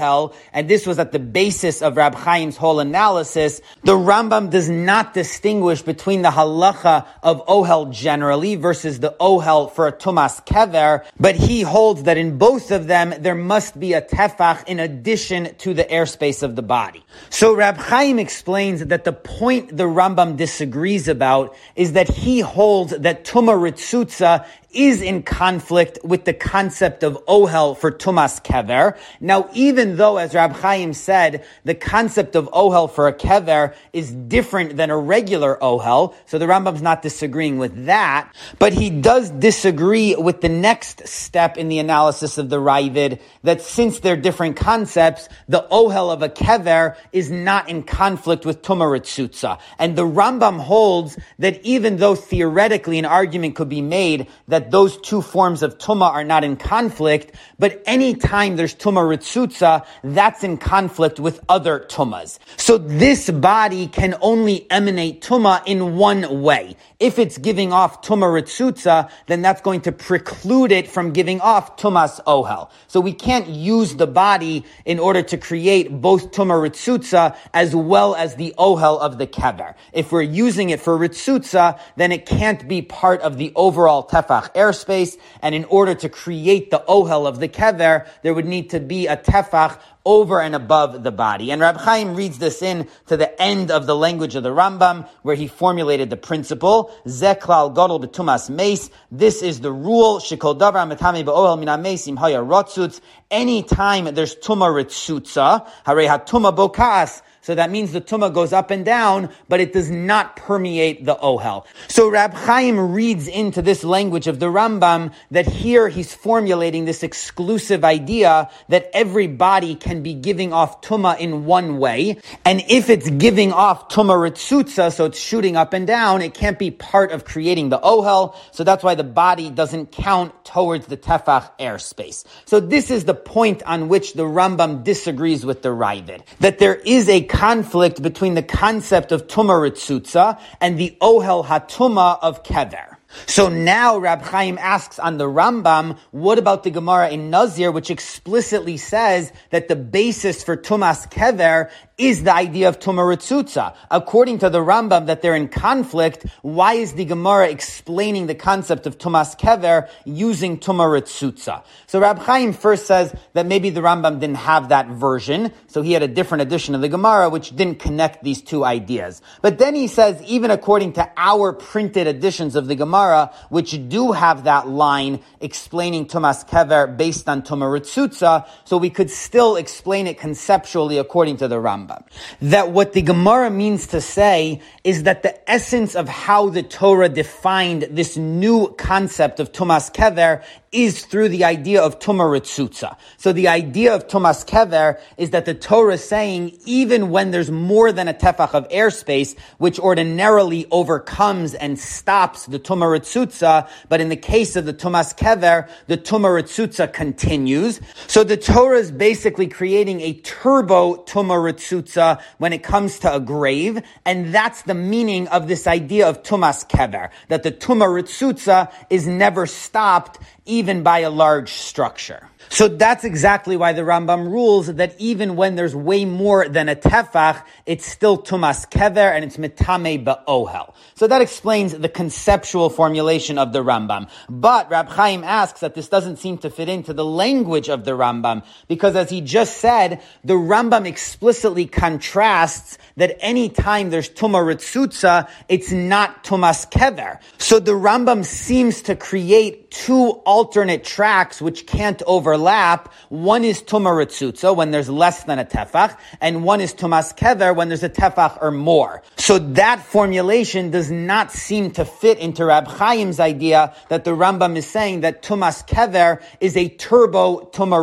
and this was at the basis of Rab Chaim's whole analysis, the Rambam does not distinguish between the halacha of Ohel generally versus the Ohel for a Tumas Kever, but he holds that in both of them there must be a tefach in addition to the airspace of the body. So Rab Chaim explains that the point the Rambam disagrees about is that he holds that Tuma Ritzutza is in conflict with the concept of ohel for tumas kever. Now, even though, as Rab Chaim said, the concept of ohel for a kever is different than a regular ohel, so the Rambam's not disagreeing with that, but he does disagree with the next step in the analysis of the Ravid, that since they're different concepts, the ohel of a kever is not in conflict with tumaritzutza. And the Rambam holds that even though theoretically an argument could be made that that those two forms of tuma are not in conflict, but anytime there's tuma ritzutza, that's in conflict with other tumas. So this body can only emanate tuma in one way. If it's giving off tuma ritzutza, then that's going to preclude it from giving off tumas ohel. So we can't use the body in order to create both tuma ritzutza as well as the ohel of the kever. If we're using it for ritzutza, then it can't be part of the overall tefach airspace, and in order to create the ohel of the kever, there would need to be a tefach over and above the body. And Rab Chaim reads this in to the end of the language of the Rambam, where he formulated the principle, Zeklal Godel betumas meis. This is the rule, Shikol davar metame be'ohel mina meis im haya rotzutz. Anytime there's tuma ritzutza, hare hatuma bokas, so that means the tumah goes up and down, but it does not permeate the ohel. So Rab Chaim reads into this language of the Rambam that here he's formulating this exclusive idea that every body can be giving off tumah in one way. And if it's giving off tumah ritzutza, so it's shooting up and down, it can't be part of creating the ohel. So that's why the body doesn't count towards the tefach airspace. So this is the point on which the Rambam disagrees with the Ravid. That there is a conflict between the concept of Tuma Ritzutza and the Ohel Hatuma of Kever. So now Rab Chaim asks on the Rambam, what about the Gemara in Nazir, which explicitly says that the basis for Tumas Kever is the idea of Tumaritzutza. According to the Rambam that they're in conflict, why is the Gemara explaining the concept of Tumas Kever using Tumaritzutza? So Rab Chaim first says that maybe the Rambam didn't have that version, so he had a different edition of the Gemara which didn't connect these two ideas. But then he says, even according to our printed editions of the Gemara, which do have that line explaining Tumas Kever based on Tumaritzutza, so we could still explain it conceptually according to the. Rambam. That what the Gemara means to say is that the essence of how the Torah defined this new concept of Tumas Kever is through the idea of Tumah. So the idea of Tumas Kever is that the Torah is saying even when there's more than a tefach of airspace, which ordinarily overcomes and stops the Tumah but in the case of the Tumas Kever, the Tumah continues. So the Torah is basically creating a turbo Tumah when it comes to a grave, and that's the meaning of this idea of Tumas Kever, that the Tumah is never stopped even by a large structure. So that's exactly why the Rambam rules that even when there's way more than a tefach, it's still tumas kever and it's mitame ba'ohel. So that explains the conceptual formulation of the Rambam. But Rab Chaim asks that this doesn't seem to fit into the language of the Rambam because as he just said, the Rambam explicitly contrasts that any time there's tuma ritzutza, it's not tumas kever. So the Rambam seems to create two alternate tracks which can't overlap. One is Tuma when there's less than a tefach, and one is Tumas Kever when there's a tefach or more. So that formulation does not seem to fit into Rab Chaim's idea that the Rambam is saying that Tumas Kever is a turbo Tuma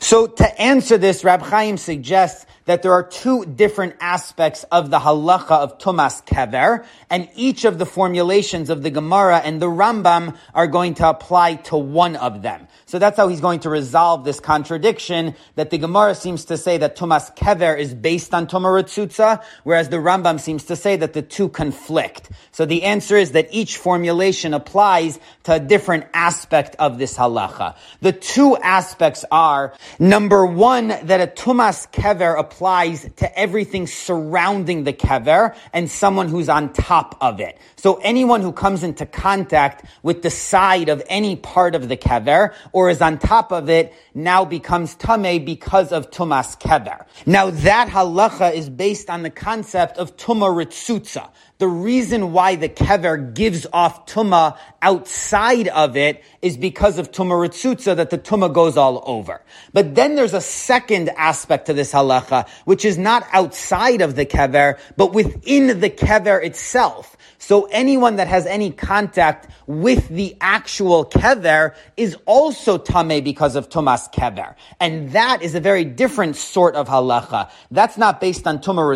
So to answer this, Rab Chaim suggests that there are two different aspects of the halacha of Tumas Kever, and each of the formulations of the Gemara and the Rambam are going to apply to one of them. So that's how he's going to resolve this contradiction that the Gemara seems to say that Tumas Kever is based on Tumaritzutza, whereas the Rambam seems to say that the two conflict. So the answer is that each formulation applies to a different aspect of this halacha. The two aspects are, number one, that a Tumas Kever applies to everything surrounding the Kever and someone who's on top of it. So anyone who comes into contact with the side of any part of the Kever or is on top of it now becomes Tameh because of Tumas Kever. Now that halacha is based on the concept of Tuma Ritzutza. The reason why the kever gives off tuma outside of it is because of tuma ritzutza that the tuma goes all over. But then there's a second aspect to this halacha, which is not outside of the kever, but within the kever itself. So anyone that has any contact with the actual kever is also tame because of tumas kever. And that is a very different sort of halacha. That's not based on tumah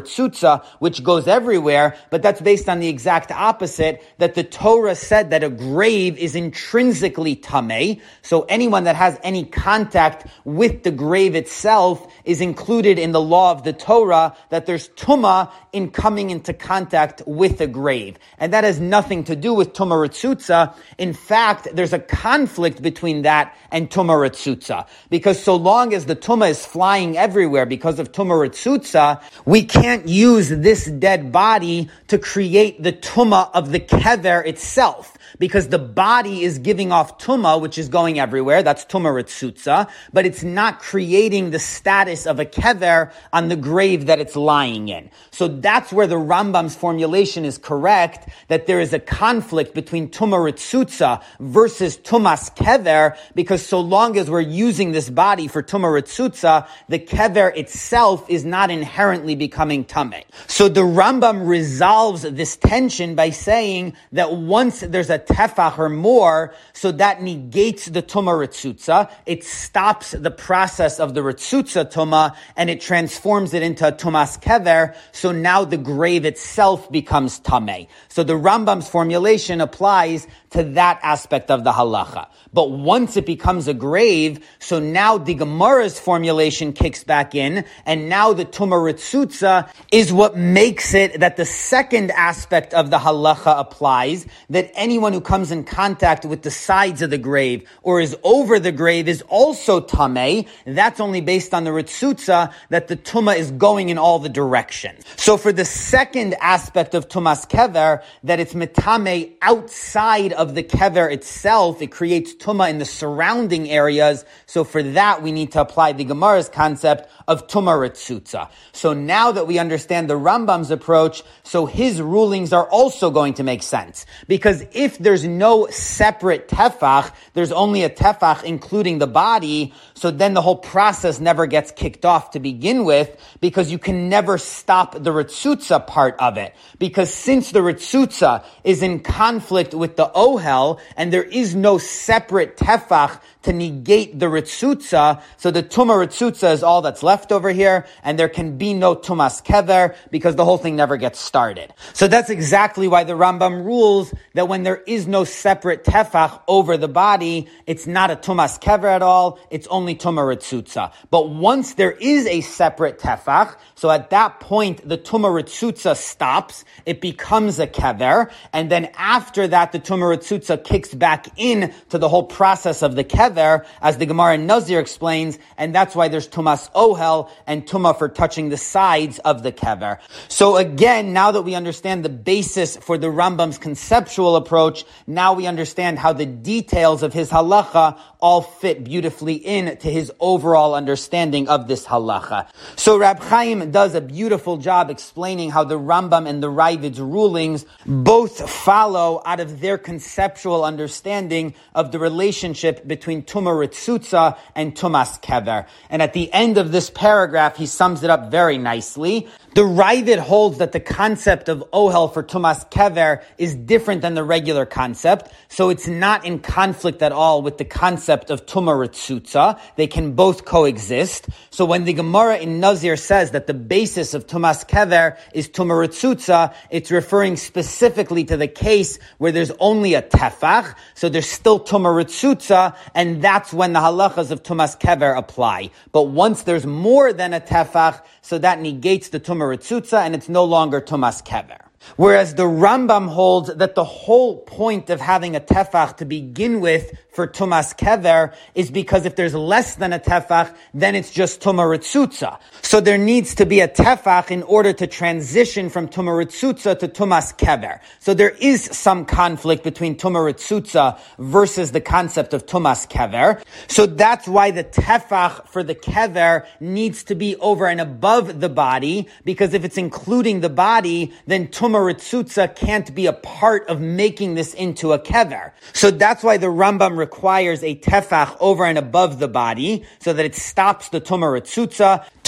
which goes everywhere, but that's based on the exact opposite, that the Torah said that a grave is intrinsically tame. So anyone that has any contact with the grave itself is included in the law of the Torah that there's tuma in coming into contact with a grave. And that has nothing to do with Tumah In fact, there's a conflict between that and Tumah Because so long as the Tumah is flying everywhere because of Tumah we can't use this dead body to create the Tumah of the Kever itself because the body is giving off tuma, which is going everywhere. That's tuma ritzutza, but it's not creating the status of a kever on the grave that it's lying in. So that's where the Rambam's formulation is correct, that there is a conflict between tuma ritzutza versus tumas kever, because so long as we're using this body for tuma ritzutza, the kever itself is not inherently becoming tame. So the Rambam resolves this tension by saying that once there's a tefach or more, so that negates the tuma ritzutza. It stops the process of the ritzutza tuma and it transforms it into a tumas kever. So now the grave itself becomes tameh. So the Rambam's formulation applies to that aspect of the halacha. But once it becomes a grave, so now the Gemara's formulation kicks back in, and now the Tuma Ritzutza is what makes it that the second aspect of the halacha applies, that anyone who comes in contact with the sides of the grave or is over the grave is also Tameh. That's only based on the Ritzutza, that the Tuma is going in all the directions. So for the second aspect of Tumas Kever, that it's Metame outside of the Kever itself, it creates tuma in the surrounding areas. So for that, we need to apply the Gemara's concept of tuma ritzutza. So now that we understand the Rambam's approach, so his rulings are also going to make sense. Because if there's no separate tefach, there's only a tefach including the body, so then the whole process never gets kicked off to begin with, because you can never stop the ritzutza part of it. Because since the ritzutza is in conflict with the ohel, and there is no separate tefach to negate the ritzutza. So the tuma ritzutza is all that's left over here, and there can be no tumas kever because the whole thing never gets started. So that's exactly why the Rambam rules that when there is no separate tefach over the body, it's not a tumas kever at all. It's only tuma ritzutza. But once there is a separate tefach, so at that point the tuma ritzutza stops. It becomes a kever, and then after that the tuma ritzutza kicks back in to the whole process of the kever, as the Gemara in Nazir explains, and that's why there's tumas ohel and tuma for touching the sides of the kever. So again, now that we understand the basis for the Rambam's conceptual approach, now we understand how the details of his halacha all fit beautifully in to his overall understanding of this halacha. So Rab Chaim does a beautiful job explaining how the Rambam and the Ravid's rulings both follow out of their conceptual understanding of the relationship between Ritzutza and Tumas Kever. And at the end of this paragraph, he sums it up very nicely The Ravid holds that the concept of ohel for Tumas Kever is different than the regular concept, so it's not in conflict at all with the concept of Tuma Ritzutza. They can both coexist. So when the Gemara in Nazir says that the basis of Tumas Kever is Tuma Ritzutza, it's referring specifically to the case where there's only a tefach, so there's still Tuma Ritzutza, and that's when the halachas of Tumas Kever apply. But once there's more than a tefach, so that negates the Ritzutza, and it's no longer Tumas Kever. Whereas the Rambam holds that the whole point of having a tefach to begin with for tumas kever is because if there's less than a tefach, then it's just tuma ritzutza. So there needs to be a tefach in order to transition from tuma ritzutza to tumas kever. So there is some conflict between tuma ritzutza versus the concept of tumas kever. So that's why the tefach for the kever needs to be over and above the body, because if it's including the body, then tuma ritzutza can't be a part of making this into a kever. So that's why the Rambam requires a tefach over and above the body so that it stops the tuma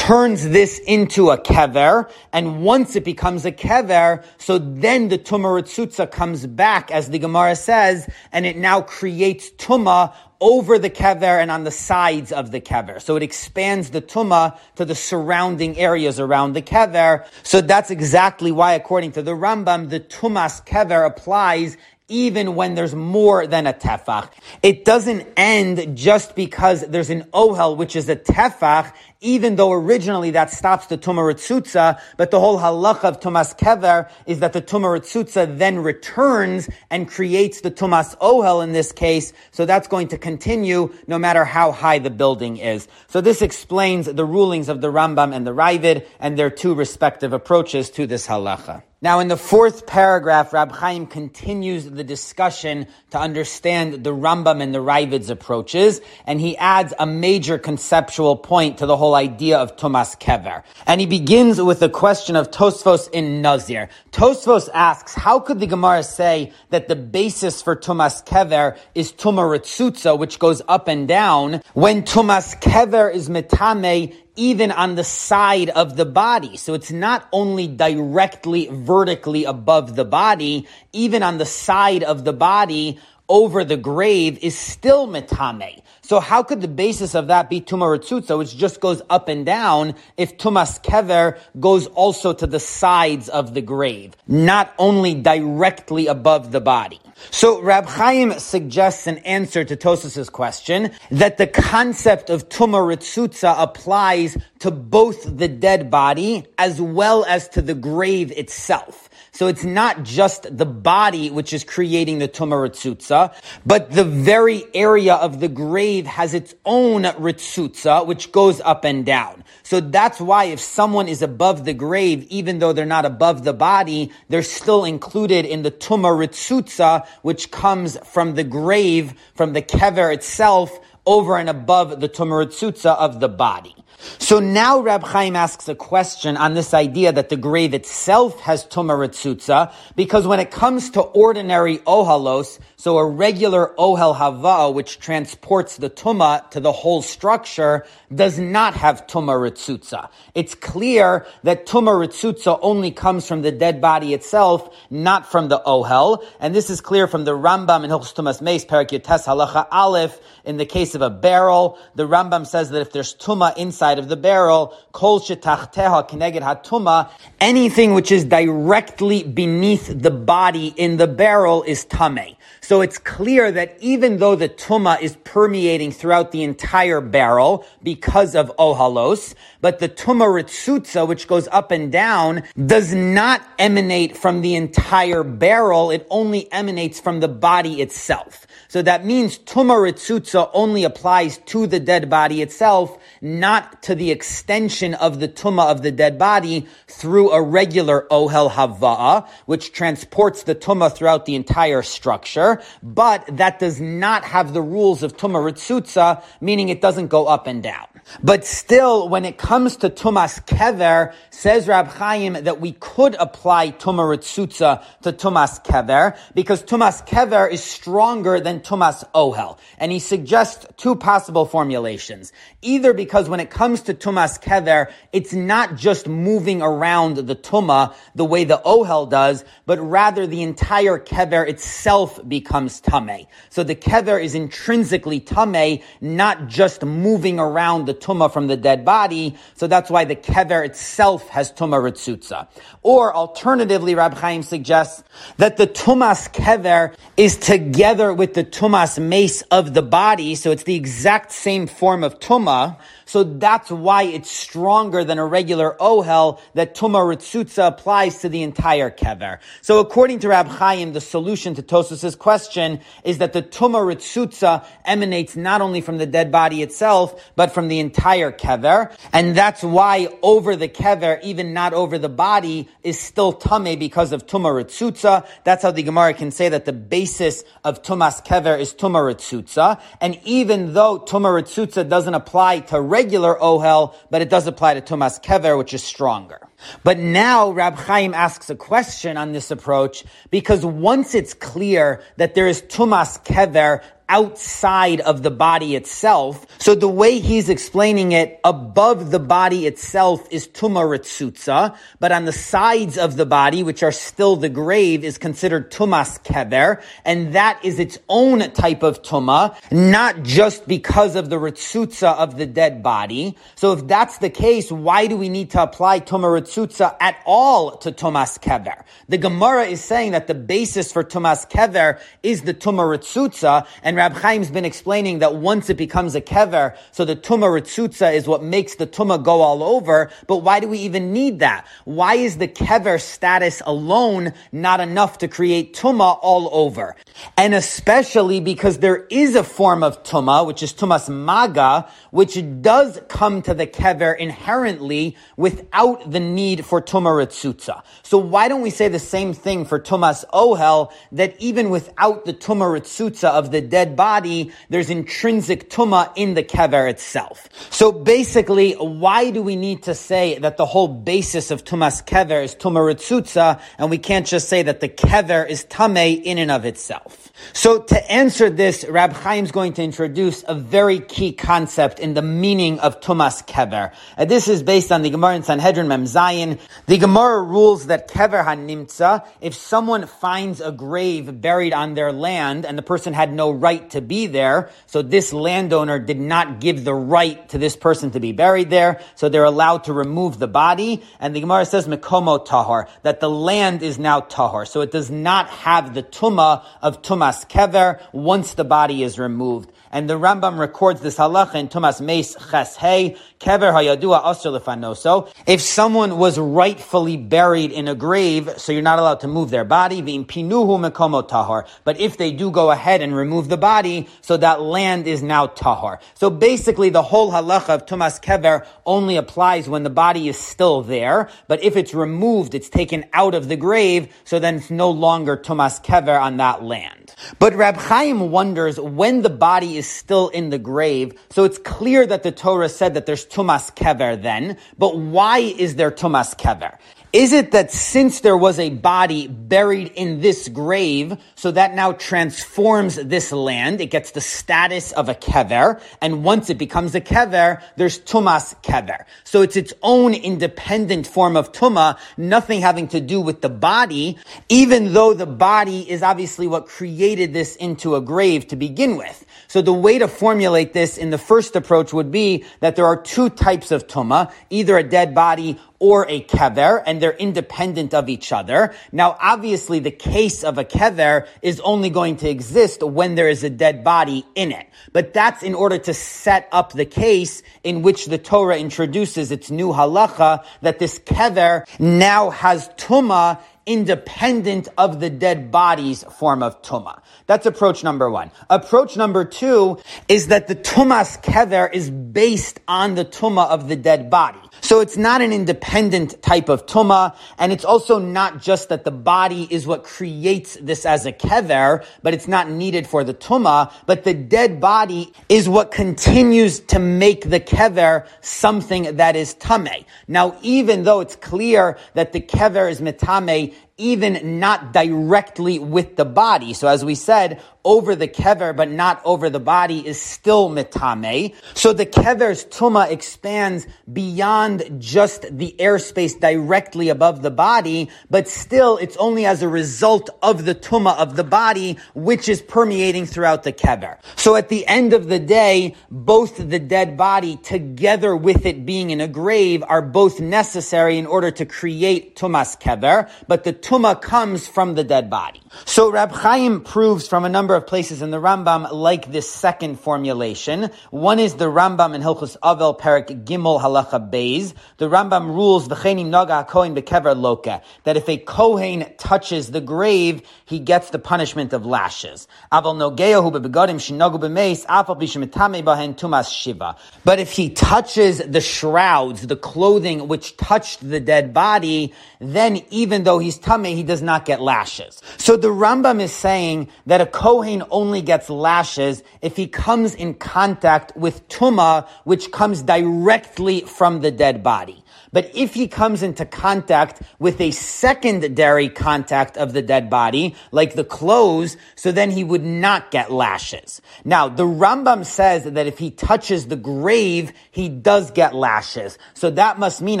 turns this into a kever, and once it becomes a kever, so then the tuma comes back, as the Gemara says, and it now creates tuma over the kever and on the sides of the kever. So it expands the tuma to the surrounding areas around the kever. So that's exactly why, according to the Rambam, the tumas kever applies even when there's more than a tefach. It doesn't end just because there's an ohel, which is a tefach, even though originally that stops the tumah but the whole halacha of tumas kever is that the tumah then returns and creates the tumas ohel in this case, so that's going to continue no matter how high the building is. So this explains the rulings of the Rambam and the Ravid and their two respective approaches to this halacha. Now, in the fourth paragraph, Rab Chaim continues the discussion to understand the Rambam and the Ravid's approaches, and he adds a major conceptual point to the whole idea of Tumas Kever. And he begins with the question of Tosfos in Nazir. Tosfos asks, how could the Gemara say that the basis for Tumas Kever is Tuma Ritzutza, which goes up and down, when Tumas Kever is Metame even on the side of the body. So it's not only directly vertically above the body, even on the side of the body over the grave is still metame. So how could the basis of that be tuma ritzutza, which just goes up and down, if tumas kever goes also to the sides of the grave, not only directly above the body? So Rab Chaim suggests an answer to Tosfos's question that the concept of tuma ritzutza applies to both the dead body as well as to the grave itself. So it's not just the body which is creating the tumah ritzutza, but the very area of the grave has its own ritzutza, which goes up and down. So that's why if someone is above the grave, even though they're not above the body, they're still included in the tumah ritzutza, which comes from the grave, from the kever itself, over and above the tumah ritzutza of the body. So now Rab Chaim asks a question on this idea that the grave itself has tumah ritzutza, because when it comes to ordinary ohalos, so a regular ohel hava, which transports the tuma to the whole structure, does not have tuma ritzutza. It's clear that tuma ritzutza only comes from the dead body itself, not from the ohel. And this is clear from the Rambam in Hilchos Tumas Meis, Perak Yotes Halacha Aleph. In the case of a barrel, the Rambam says that if there's tuma inside of the barrel, kol shetachteha keneged hatuma, anything which is directly beneath the body in the barrel is tame. So it's clear that even though the tuma is permeating throughout the entire barrel because of ohalos, but the tuma ritzutza, which goes up and down, does not emanate from the entire barrel. It only emanates from the body itself. So that means tuma ritzutza only applies to the dead body itself, not to the extension of the tuma of the dead body through a regular ohel hava'a, which transports the tuma throughout the entire structure but that does not have the rules of Tumah Ritzutza, meaning it doesn't go up and down. But still, when it comes to tumas kever, says Rab Chaim that we could apply tuma ritzutza to tumas kever because tumas kever is stronger than tumas ohel. And he suggests two possible formulations. Either because when it comes to tumas kever, it's not just moving around the tuma the way the ohel does, but rather the entire kever itself becomes tame. So the kever is intrinsically tame, not just moving around the tuma from the dead body. So that's why the kever itself has tuma ritzutza. Or alternatively, Rab Chaim suggests that the tumas kever is together with the tumas meis of the body. So it's the exact same form of tuma. So that's why it's stronger than a regular ohel that tuma ritzutza applies to the entire kever. So according to Rab Chaim, the solution to Tosfos's question is that the tuma ritzutza emanates not only from the dead body itself, but from the entire kever. And that's why over the kever, even not over the body, is still tame because of tuma ritzutza. That's how the Gemara can say that the basis of tumas kever is tuma ritzutza. And even though tuma ritzutza doesn't apply to regular ohel, but it does apply to tumas kever, which is stronger. But now Rab Chaim asks a question on this approach because once it's clear that there is tumas kever outside of the body itself. So the way he's explaining it, above the body itself is tuma ritzutza, but on the sides of the body, which are still the grave, is considered tumas kever, and that is its own type of tuma, not just because of the ritzutza of the dead body. So if that's the case, why do we need to apply tuma ritzutza at all to tumas kever? The Gemara is saying that the basis for tumas kever is the tuma ritzutza, and Rab Chaim's been explaining that once it becomes a kever, so the tuma ritzutza is what makes the tuma go all over. But why do we even need that? Why is the kever status alone not enough to create tuma all over? And especially because there is a form of tuma, which is tumas maga, which does come to the kever inherently without the need for tuma ritzutza. So why don't we say the same thing for tumas ohel, that even without the tuma ritzutza of the dead body, there's intrinsic tuma in the kever itself. So basically, why do we need to say that the whole basis of tumas kever is tuma ritzutza, and we can't just say that the kever is tame in and of itself? So to answer this, Rab Chaim is going to introduce a very key concept in the meaning of tumas kever. And this is based on the Gemara in Sanhedrin Mem Zayin. The Gemara rules that kever hanimtza, if someone finds a grave buried on their land and the person had no right to be there. So this landowner did not give the right to this person to be buried there. So they're allowed to remove the body. And the Gemara says, Mekomo tahar, that the land is now Tahor. So it does not have the tuma of tumas kever once the body is removed. And the Rambam records this halacha in Tumas Meis Ches Hey, Kever Hayadua Asr Lefanoso. If someone was rightfully buried in a grave, so you're not allowed to move their body, V'im Pinuhu Mekomo Tahar. But if they do go ahead and remove the body, so that land is now Tahar. So basically the whole halacha of Tumas Kever only applies when the body is still there, but if it's removed, it's taken out of the grave, so then it's no longer Tumas Kever on that land. But Rab Chaim wonders when the body is is still in the grave. So it's clear that the Torah said that there's tumas kever then, but why is there tumas kever? Is it that since there was a body buried in this grave, so that now transforms this land, it gets the status of a kever, and once it becomes a kever, there's tumas kever. So it's its own independent form of tuma, nothing having to do with the body, even though the body is obviously what created this into a grave to begin with. So the way to formulate this in the first approach would be that there are two types of tuma, either a dead body or a kever, and they're independent of each other. Now, obviously, the case of a kever is only going to exist when there is a dead body in it. But that's in order to set up the case in which the Torah introduces its new halacha that this kever now has tuma independent of the dead body's form of tuma. That's approach number one. Approach number two is that the tumas kever is based on the tuma of the dead body. So it's not an independent type of tuma, and it's also not just that the body is what creates this as a kever, but it's not needed for the tuma, but the dead body is what continues to make the kever something that is tame. Now, even though it's clear that the kever is metame even not directly with the body. So as we said, over the kever, but not over the body is still mitame. So the kever's tuma expands beyond just the airspace directly above the body, but still it's only as a result of the tuma of the body, which is permeating throughout the kever. So at the end of the day, both the dead body together with it being in a grave are both necessary in order to create tumas kever, but the tuma comes from the dead body. So Rab Chaim proves from a number of places in the Rambam like this second formulation. One is the Rambam in Hilchus Avel Perik Gimel Halacha Beis. The Rambam rules v'chenim naga kohen bekever loka that if a kohen touches the grave, he gets the punishment of lashes. Aval nogeahu bebegadim shinogu b'meis afal b'shemitame bahen tumas shiva. But if he touches the shrouds, the clothing which touched the dead body, then even though he's he does not get lashes. So the Rambam is saying that a Kohen only gets lashes if he comes in contact with Tuma, which comes directly from the dead body. But if he comes into contact with a secondary contact of the dead body, like the clothes, so then he would not get lashes. Now, the Rambam says that if he touches the grave, he does get lashes. So that must mean,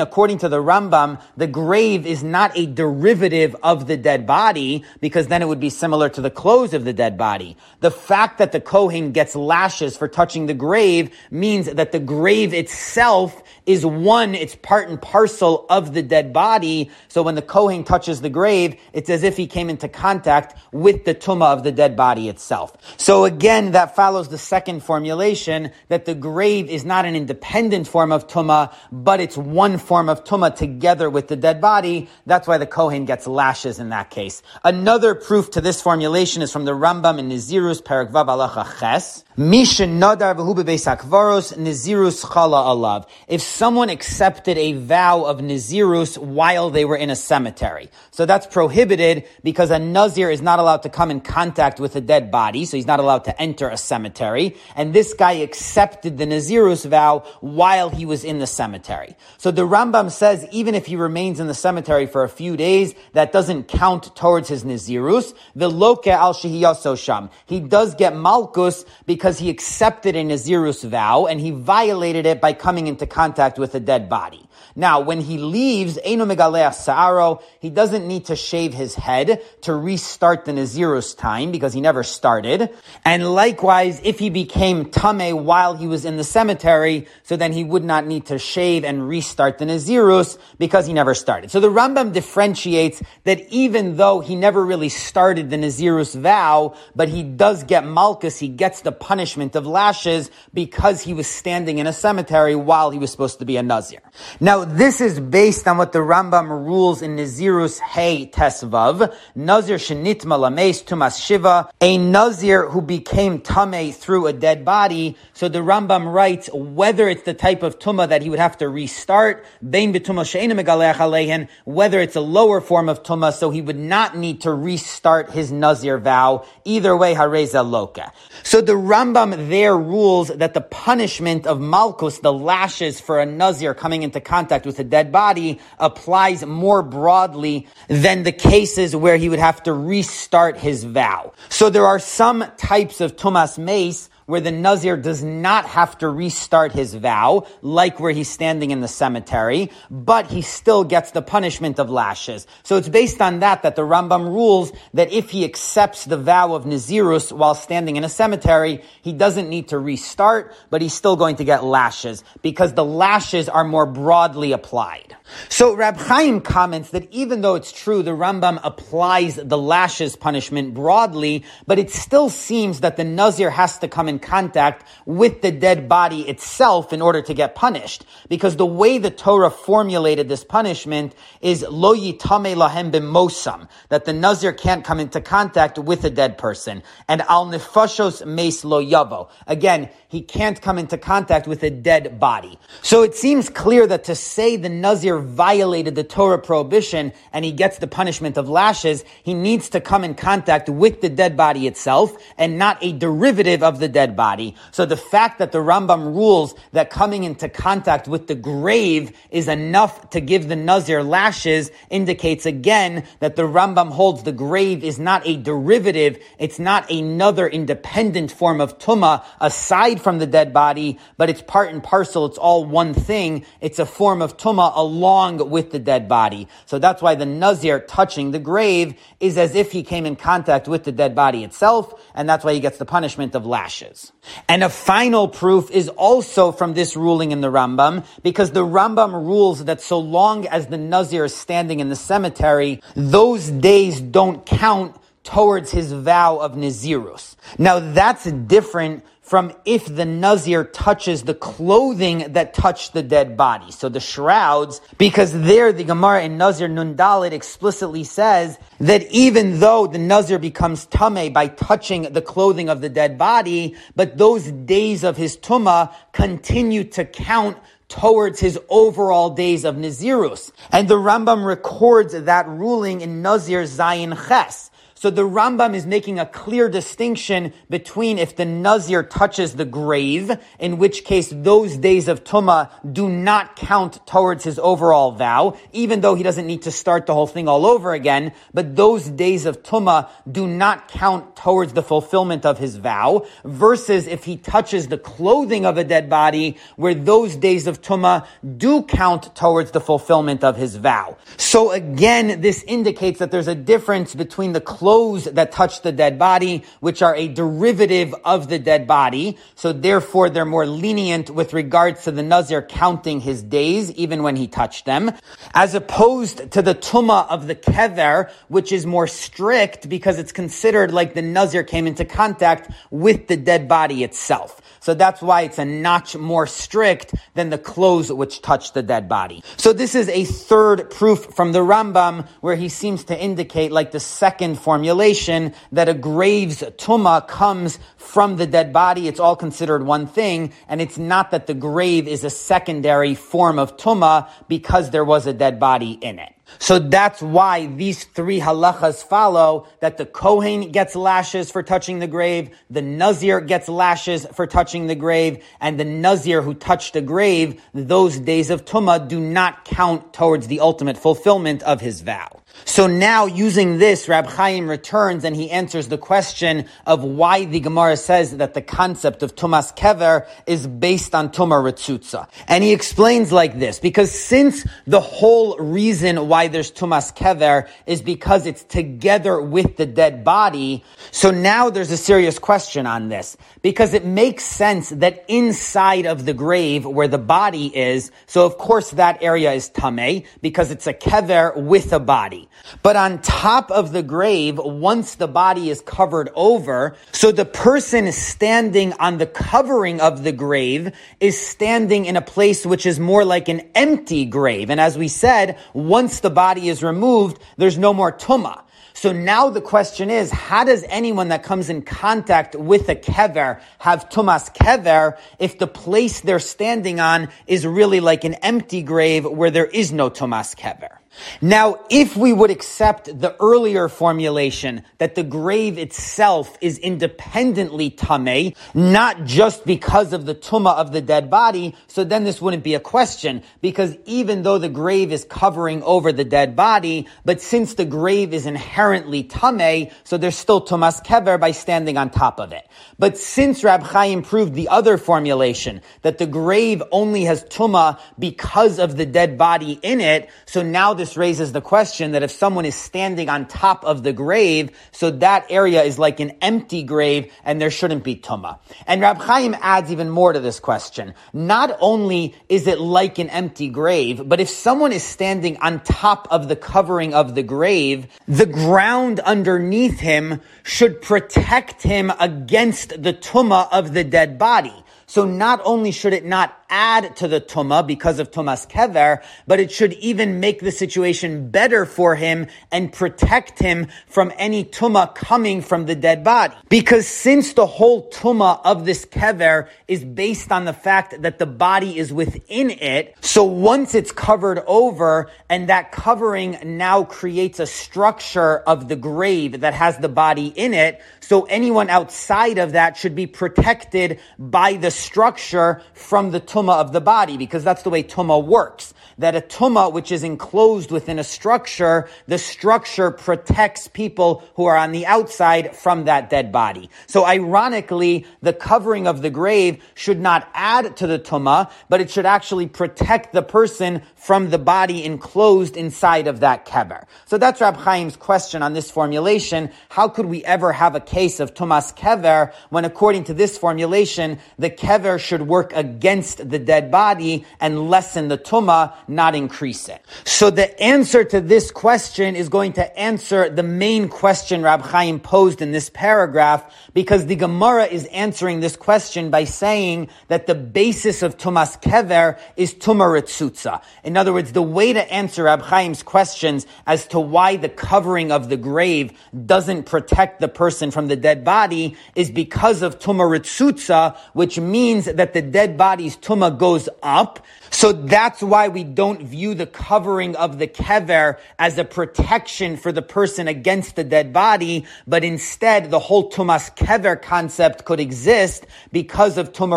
according to the Rambam, the grave is not a derivative of the dead body, because then it would be similar to the clothes of the dead body. The fact that the Kohen gets lashes for touching the grave means that the grave itself is one, it's part and parcel of the dead body. So when the Kohen touches the grave, it's as if he came into contact with the tuma of the dead body itself. So again, that follows the second formulation that the grave is not an independent form of tuma, but it's one form of tuma together with the dead body. That's why the Kohen gets lashes in that case. Another proof to this formulation is from the Rambam in Nizirus Perak Vav Alacha Ches. Mishin Nadar Nizirus Chala Alav. If someone accepted a vow of Nazirus while they were in a cemetery. So that's prohibited because a Nazir is not allowed to come in contact with a dead body, so he's not allowed to enter a cemetery. And this guy accepted the Nazirus vow while he was in the cemetery. So the Rambam says even if he remains in the cemetery for a few days, that doesn't count towards his Nazirus. The Loke al Sham. He does get Malkus because he accepted a Nazirus vow and he violated it by coming into contact contact with a dead body. Now, when he leaves, Eino Megaleach Sa'aro, he doesn't need to shave his head to restart the Nazirus time because he never started. And likewise, if he became Tame while he was in the cemetery, so then he would not need to shave and restart the Nazirus because he never started. So the Rambam differentiates that even though he never really started the Nazirus vow, but he does get Malchus, he gets the punishment of lashes because he was standing in a cemetery while he was supposed to be a Nazir. Now, this is based on what the Rambam rules in Nazirus Hey Tesvav. Nazir Shenitma Lames Tumas Shiva. A Nazir who became Tame through a dead body. So the Rambam writes whether it's the type of Tuma that he would have to restart, Bein Betuma Sheina whether it's a lower form of Tuma, so he would not need to restart his Nazir vow. Either way, Hareza Loka. So the Rambam there rules that the punishment of Malkus, the lashes for a Nazir coming into contact contact with a dead body applies more broadly than the cases where he would have to restart his vow. So there are some types of Tumas Mace where the Nazir does not have to restart his vow, like where he's standing in the cemetery, but he still gets the punishment of lashes. So it's based on that that the Rambam rules that if he accepts the vow of Nazirus while standing in a cemetery, he doesn't need to restart, but he's still going to get lashes, because the lashes are more broadly applied. So Rab Chaim comments that even though it's true the Rambam applies the lashes punishment broadly, but it still seems that the Nazir has to come in contact with the dead body itself in order to get punished. Because the way the Torah formulated this punishment is lo yitame lahem b'mosam, that the Nazir can't come into contact with a dead person. And al nefashos meis lo yavo. Again, he can't come into contact with a dead body. So it seems clear that to say the Nazir violated the Torah prohibition and he gets the punishment of lashes, he needs to come in contact with the dead body itself and not a derivative of the dead body. So the fact that the Rambam rules that coming into contact with the grave is enough to give the Nazir lashes indicates again that the Rambam holds the grave is not a derivative, it's not another independent form of Tuma aside from the dead body, but it's part and parcel, it's all one thing. It's a form of Tuma along with the dead body. So that's why the Nazir touching the grave is as if he came in contact with the dead body itself, and that's why he gets the punishment of lashes. And a final proof is also from this ruling in the Rambam, because the Rambam rules that so long as the Nazir is standing in the cemetery, those days don't count towards his vow of Nazirus. Now that's different from if the Nazir touches the clothing that touched the dead body. So the shrouds, because there the Gemara in Nazir Nundalit explicitly says that even though the Nazir becomes Tame by touching the clothing of the dead body, but those days of his Tuma continue to count towards his overall days of Nazirus. And the Rambam records that ruling in Nazir Zayin Ches. So the Rambam is making a clear distinction between if the Nazir touches the grave, in which case those days of Tuma do not count towards his overall vow, even though he doesn't need to start the whole thing all over again, but those days of Tuma do not count towards the fulfillment of his vow, versus if he touches the clothing of a dead body, where those days of Tuma do count towards the fulfillment of his vow. So again, this indicates that there's a difference between the clothing clothes that touch the dead body, which are a derivative of the dead body. So therefore, they're more lenient with regards to the Nazir counting his days, even when he touched them, as opposed to the Tuma of the Kever, which is more strict because it's considered like the Nazir came into contact with the dead body itself. So that's why it's a notch more strict than the clothes which touch the dead body. So this is a third proof from the Rambam where he seems to indicate like the second formulation that a grave's tuma comes from the dead body. It's all considered one thing. And it's not that the grave is a secondary form of tuma because there was a dead body in it. So that's why these three halachas follow that the Kohen gets lashes for touching the grave, the Nazir gets lashes for touching the grave, and the Nazir who touched a grave, those days of Tumah do not count towards the ultimate fulfillment of his vow. So now, using this, Rab Chaim returns and he answers the question of why the Gemara says that the concept of Tumas Kever is based on Tumah Ritzutza. And he explains like this, because since the whole reason why there's Tumas Kever is because it's together with the dead body, so now there's a serious question on this. Because it makes sense that inside of the grave where the body is, so of course that area is Tameh, because it's a Kever with a body. But on top of the grave, once the body is covered over, so the person standing on the covering of the grave is standing in a place which is more like an empty grave. And as we said, once the body is removed, there's no more tumah. So now the question is, how does anyone that comes in contact with a kever have tumas kever if the place they're standing on is really like an empty grave where there is no tumas kever? Now, if we would accept the earlier formulation that the grave itself is independently tameh, not just because of the tuma of the dead body, so then this wouldn't be a question, because even though the grave is covering over the dead body, but since the grave is inherently tameh, so there's still tumas kever by standing on top of it. But since Rab Chaim proved the other formulation, that the grave only has tuma because of the dead body in it, so now this raises the question that if someone is standing on top of the grave, so that area is like an empty grave and there shouldn't be tuma. And Rab Chaim adds even more to this question. Not only is it like an empty grave, but if someone is standing on top of the covering of the grave, the ground underneath him should protect him against the tuma of the dead body. So not only should it not add to the tuma because of tumas kever, but it should even make the situation better for him and protect him from any tuma coming from the dead body. Because since the whole tuma of this kever is based on the fact that the body is within it, so once it's covered over and that covering now creates a structure of the grave that has the body in it, so anyone outside of that should be protected by the structure from the tuma tuma of the body, because that's the way tuma works. That a tuma which is enclosed within a structure, the structure protects people who are on the outside from that dead body. So ironically, the covering of the grave should not add to the tuma, but it should actually protect the person from the body enclosed inside of that kever. So that's Rab Chaim's question on this formulation. How could we ever have a case of tumas kever when according to this formulation, the kever should work against the dead body and lessen the tuma, not increase it. So the answer to this question is going to answer the main question Rab Chaim posed in this paragraph because the Gemara is answering this question by saying that the basis of tumas kever is tumaritzutza. In other words, the way to answer Rab Chaim's questions as to why the covering of the grave doesn't protect the person from the dead body is because of tumaritzutza, which means that the dead body's tuma goes up. So that's why we don't view the covering of the kever as a protection for the person against the dead body, but instead the whole tumas kever concept could exist because of tuma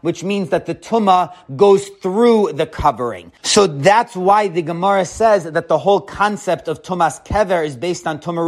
which means that the tuma goes through the covering. So that's why the Gemara says that the whole concept of tumas kever is based on tuma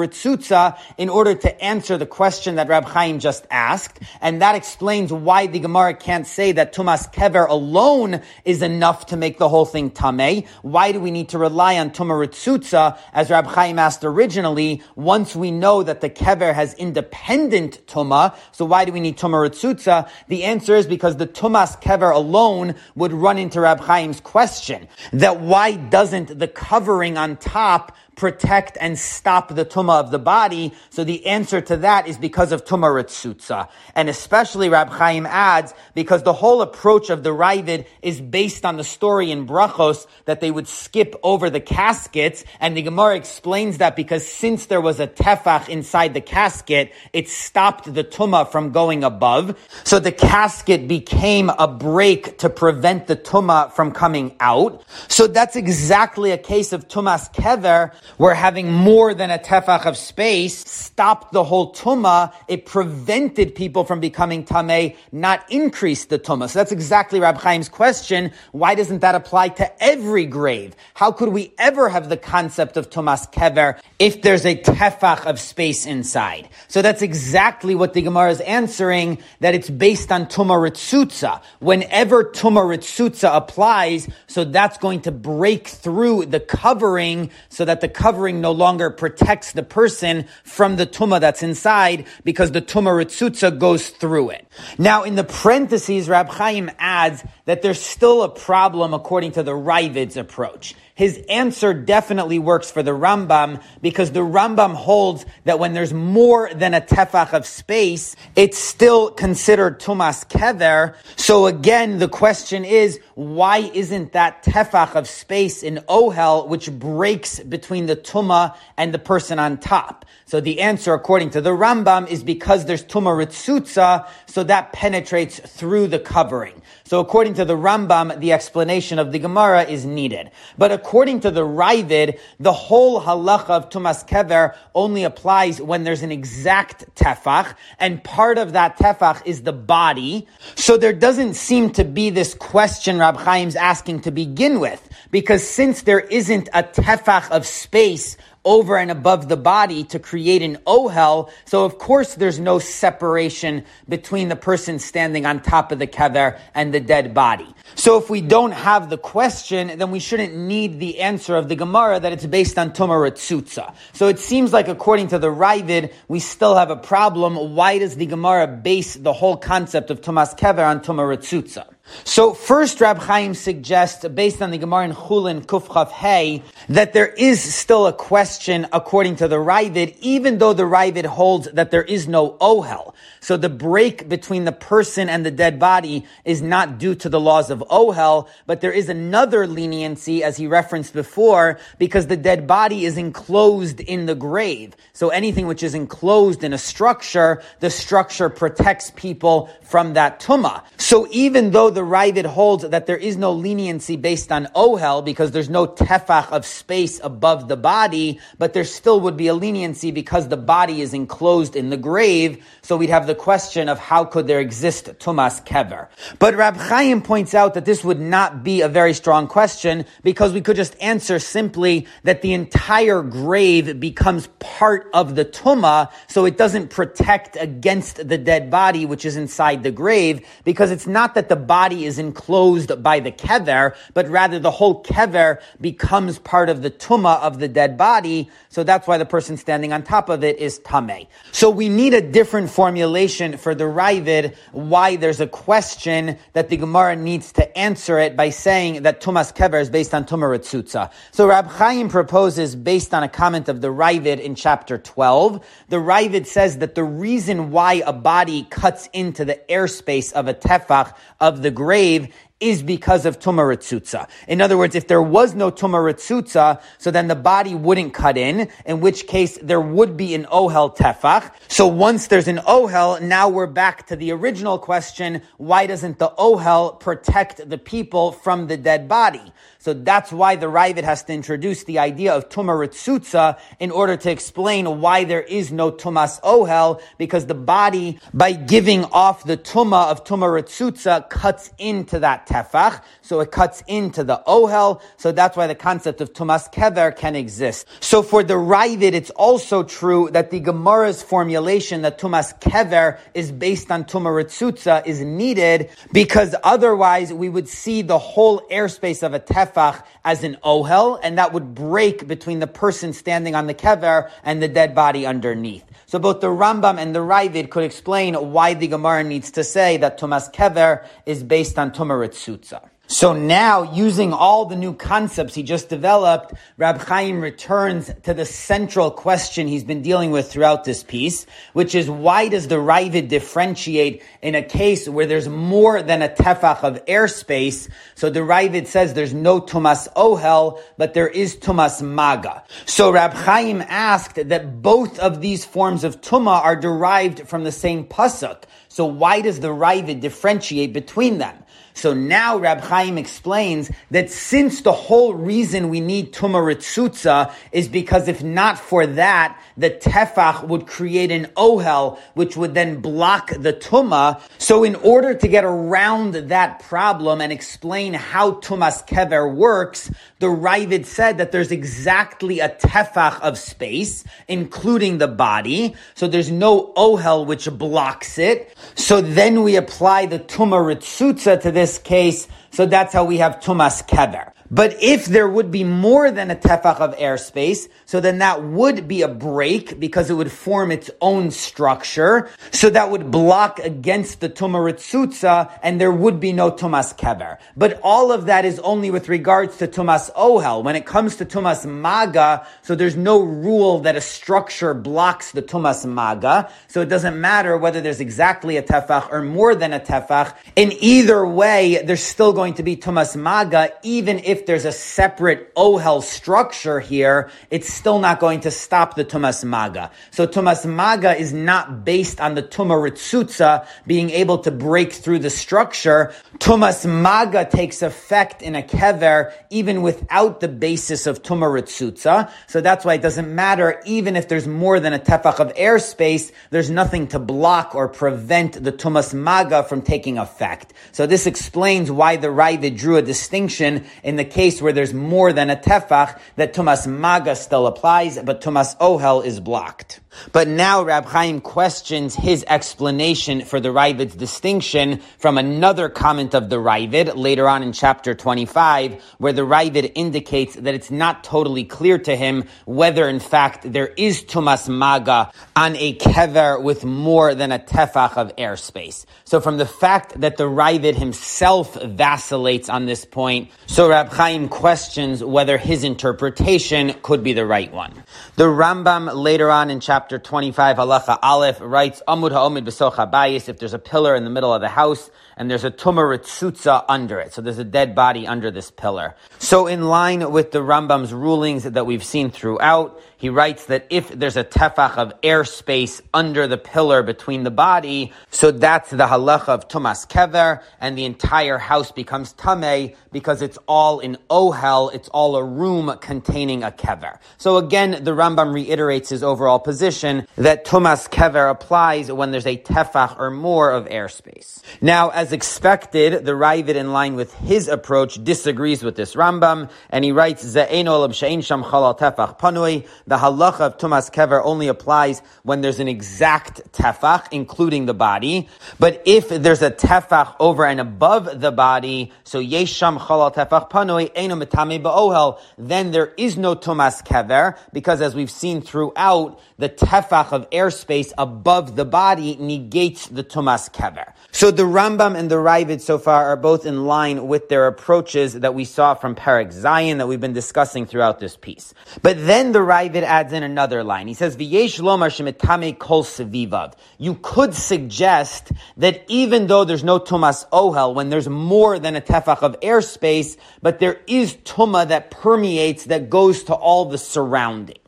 in order to answer the question that Rab Chaim just asked, and that explains why the Gemara can't say that tumas kever alone is enough to make the whole thing tameh. Why do we need to rely on tumah as Rab Chaim asked originally? Once we know that the kever has independent tuma, so why do we need tumah The answer is because the tumas kever alone would run into Rab Chaim's question that why doesn't the covering on top protect and stop the tuma of the body. So the answer to that is because of tuma ritzutza. And especially Rab Chaim adds, because the whole approach of the Ravid is based on the story in Brachos that they would skip over the caskets. And the Gemara explains that because since there was a tefach inside the casket, it stopped the tuma from going above. So the casket became a break to prevent the tuma from coming out. So that's exactly a case of tumas kever where having more than a tefach of space stopped the whole tuma. It prevented people from becoming tameh, not increased the tuma. So that's exactly Rab Chaim's question. Why doesn't that apply to every grave? How could we ever have the concept of tumas kever if there's a tefach of space inside? So that's exactly what the Gemara is answering, that it's based on tuma ritzutza. Whenever tuma ritzutza applies, so that's going to break through the covering so that the covering no longer protects the person from the tuma that's inside because the tuma ritzutza goes through it. Now, in the parentheses, Rab Chaim adds that there's still a problem according to the Ravid's approach his answer definitely works for the Rambam because the Rambam holds that when there's more than a tefach of space, it's still considered tumas kever. So again, the question is, why isn't that tefach of space in ohel, which breaks between the tuma and the person on top? So the answer, according to the Rambam, is because there's tuma ritzutza, so that penetrates through the covering. So according to the Rambam, the explanation of the Gemara is needed. But according to the Ravid, the whole halacha of tumas kever only applies when there's an exact tefach, and part of that tefach is the body. So there doesn't seem to be this question Rab Chaim's asking to begin with, because since there isn't a tefach of space over and above the body to create an ohel. So of course there's no separation between the person standing on top of the kever and the dead body. So if we don't have the question, then we shouldn't need the answer of the Gemara that it's based on Ritzutza. So it seems like according to the Ravid, we still have a problem. Why does the Gemara base the whole concept of Tumas Kever on Ritzutza? So first, Rab Chaim suggests, based on the Gemara in Chulin Kufchav Hey, that there is still a question according to the Ravid, even though the Ravid holds that there is no ohel. So the break between the person and the dead body is not due to the laws of ohel, but there is another leniency, as he referenced before, because the dead body is enclosed in the grave. So anything which is enclosed in a structure, the structure protects people from that tumah. So even though the the Ravid holds that there is no leniency based on ohel because there's no tefach of space above the body, but there still would be a leniency because the body is enclosed in the grave. So we'd have the question of how could there exist tumas kever. But Rab Chaim points out that this would not be a very strong question because we could just answer simply that the entire grave becomes part of the tuma, so it doesn't protect against the dead body which is inside the grave because it's not that the body is enclosed by the kever, but rather the whole kever becomes part of the tuma of the dead body. So that's why the person standing on top of it is tameh. So we need a different formulation for the Ravid, why there's a question that the Gemara needs to answer it by saying that tumas kever is based on tumah ritzutza. So Rab Chaim proposes, based on a comment of the Ravid in chapter 12, the Ravid says that the reason why a body cuts into the airspace of a tefach of the grave is because of tumah In other words, if there was no tumah so then the body wouldn't cut in, in which case there would be an ohel tefach. So once there's an ohel, now we're back to the original question, why doesn't the ohel protect the people from the dead body? So that's why the Ravid has to introduce the idea of Tumah in order to explain why there is no Tumas Ohel, because the body, by giving off the Tumah of Tumah cuts into that Tefach, so it cuts into the Ohel, so that's why the concept of Tumas Kever can exist. So for the Ravid, it's also true that the Gemara's formulation that Tumas Kever is based on Tumah is needed, because otherwise we would see the whole airspace of a Tefach tefach as an ohel, and that would break between the person standing on the kever and the dead body underneath. So both the Rambam and the Ravid could explain why the Gemara needs to say that Tumas Kever is based on Tumaritzutza. So now, using all the new concepts he just developed, Rab Chaim returns to the central question he's been dealing with throughout this piece, which is why does the Ravid differentiate in a case where there's more than a tefach of airspace? So the Ravid says there's no tumas ohel, but there is tumas maga. So Rab Chaim asked that both of these forms of tuma are derived from the same pasuk. So why does the Ravid differentiate between them? So now Rab Chaim explains that since the whole reason we need Tumah Ritzutza is because if not for that, the Tefach would create an Ohel, which would then block the Tumah. So in order to get around that problem and explain how Tumas Kever works, the Ravid said that there's exactly a Tefach of space, including the body. So there's no Ohel which blocks it. So then we apply the Tumah Ritzutza to this this case, so that's how we have Tumas Kever. But if there would be more than a tefach of airspace, so then that would be a break because it would form its own structure. So that would block against the tumaritzutza and there would be no tumas kever. But all of that is only with regards to tumas ohel. When it comes to tumas maga, so there's no rule that a structure blocks the tumas maga. So it doesn't matter whether there's exactly a tefach or more than a tefach. In either way, there's still going to be tumas maga, even if there's a separate ohel structure here, it's still not going to stop the tumas maga. So tumas maga is not based on the tuma ritzutza being able to break through the structure. Tumas maga takes effect in a kever even without the basis of tuma ritzutza. So that's why it doesn't matter even if there's more than a tefach of airspace. There's nothing to block or prevent the tumas maga from taking effect. So this explains why the Ravid drew a distinction in the case where there's more than a tefach, that tumas maga still applies, but tumas ohel is blocked. But now Rab Chaim questions his explanation for the Ravid's distinction from another comment of the Ravid later on in chapter 25, where the Ravid indicates that it's not totally clear to him whether in fact there is Tumas Maga on a kever with more than a tefach of airspace. So from the fact that the Ravid himself vacillates on this point, so Rab Chaim questions whether his interpretation could be the right one. The Rambam later on in chapter 25, halacha aleph, writes, Amud ha'omid b'soch habayis, if there's a pillar in the middle of the house, and there's a tuma under it. So there's a dead body under this pillar. So in line with the Rambam's rulings that we've seen throughout, he writes that if there's a tefach of airspace under the pillar between the body, so that's the halacha of tumas kever, and the entire house becomes tameh because it's all in ohel, it's all a room containing a kever. So again, the Rambam reiterates his overall position that tumas kever applies when there's a tefach or more of airspace. Now, as expected, the Ravid in line with his approach disagrees with this Rambam, and he writes, sham tefach panui, the halacha of tumas kever only applies when there's an exact tefach, including the body. But if there's a tefach over and above the body, so yesham chalal tefach panoi eno mitame ba'ohel, then there is no tumas kever, because as we've seen throughout, the tefach of airspace above the body negates the tumas kever. So the Rambam and the Ravid so far are both in line with their approaches that we saw from Perek Zayin that we've been discussing throughout this piece. But then the Ravid adds in another line. He says, "V'yesh lomar shemitame kol sevivav." You could suggest that even though there's no tumas ohel, when there's more than a tefach of airspace, but there is tuma that permeates, that goes to all the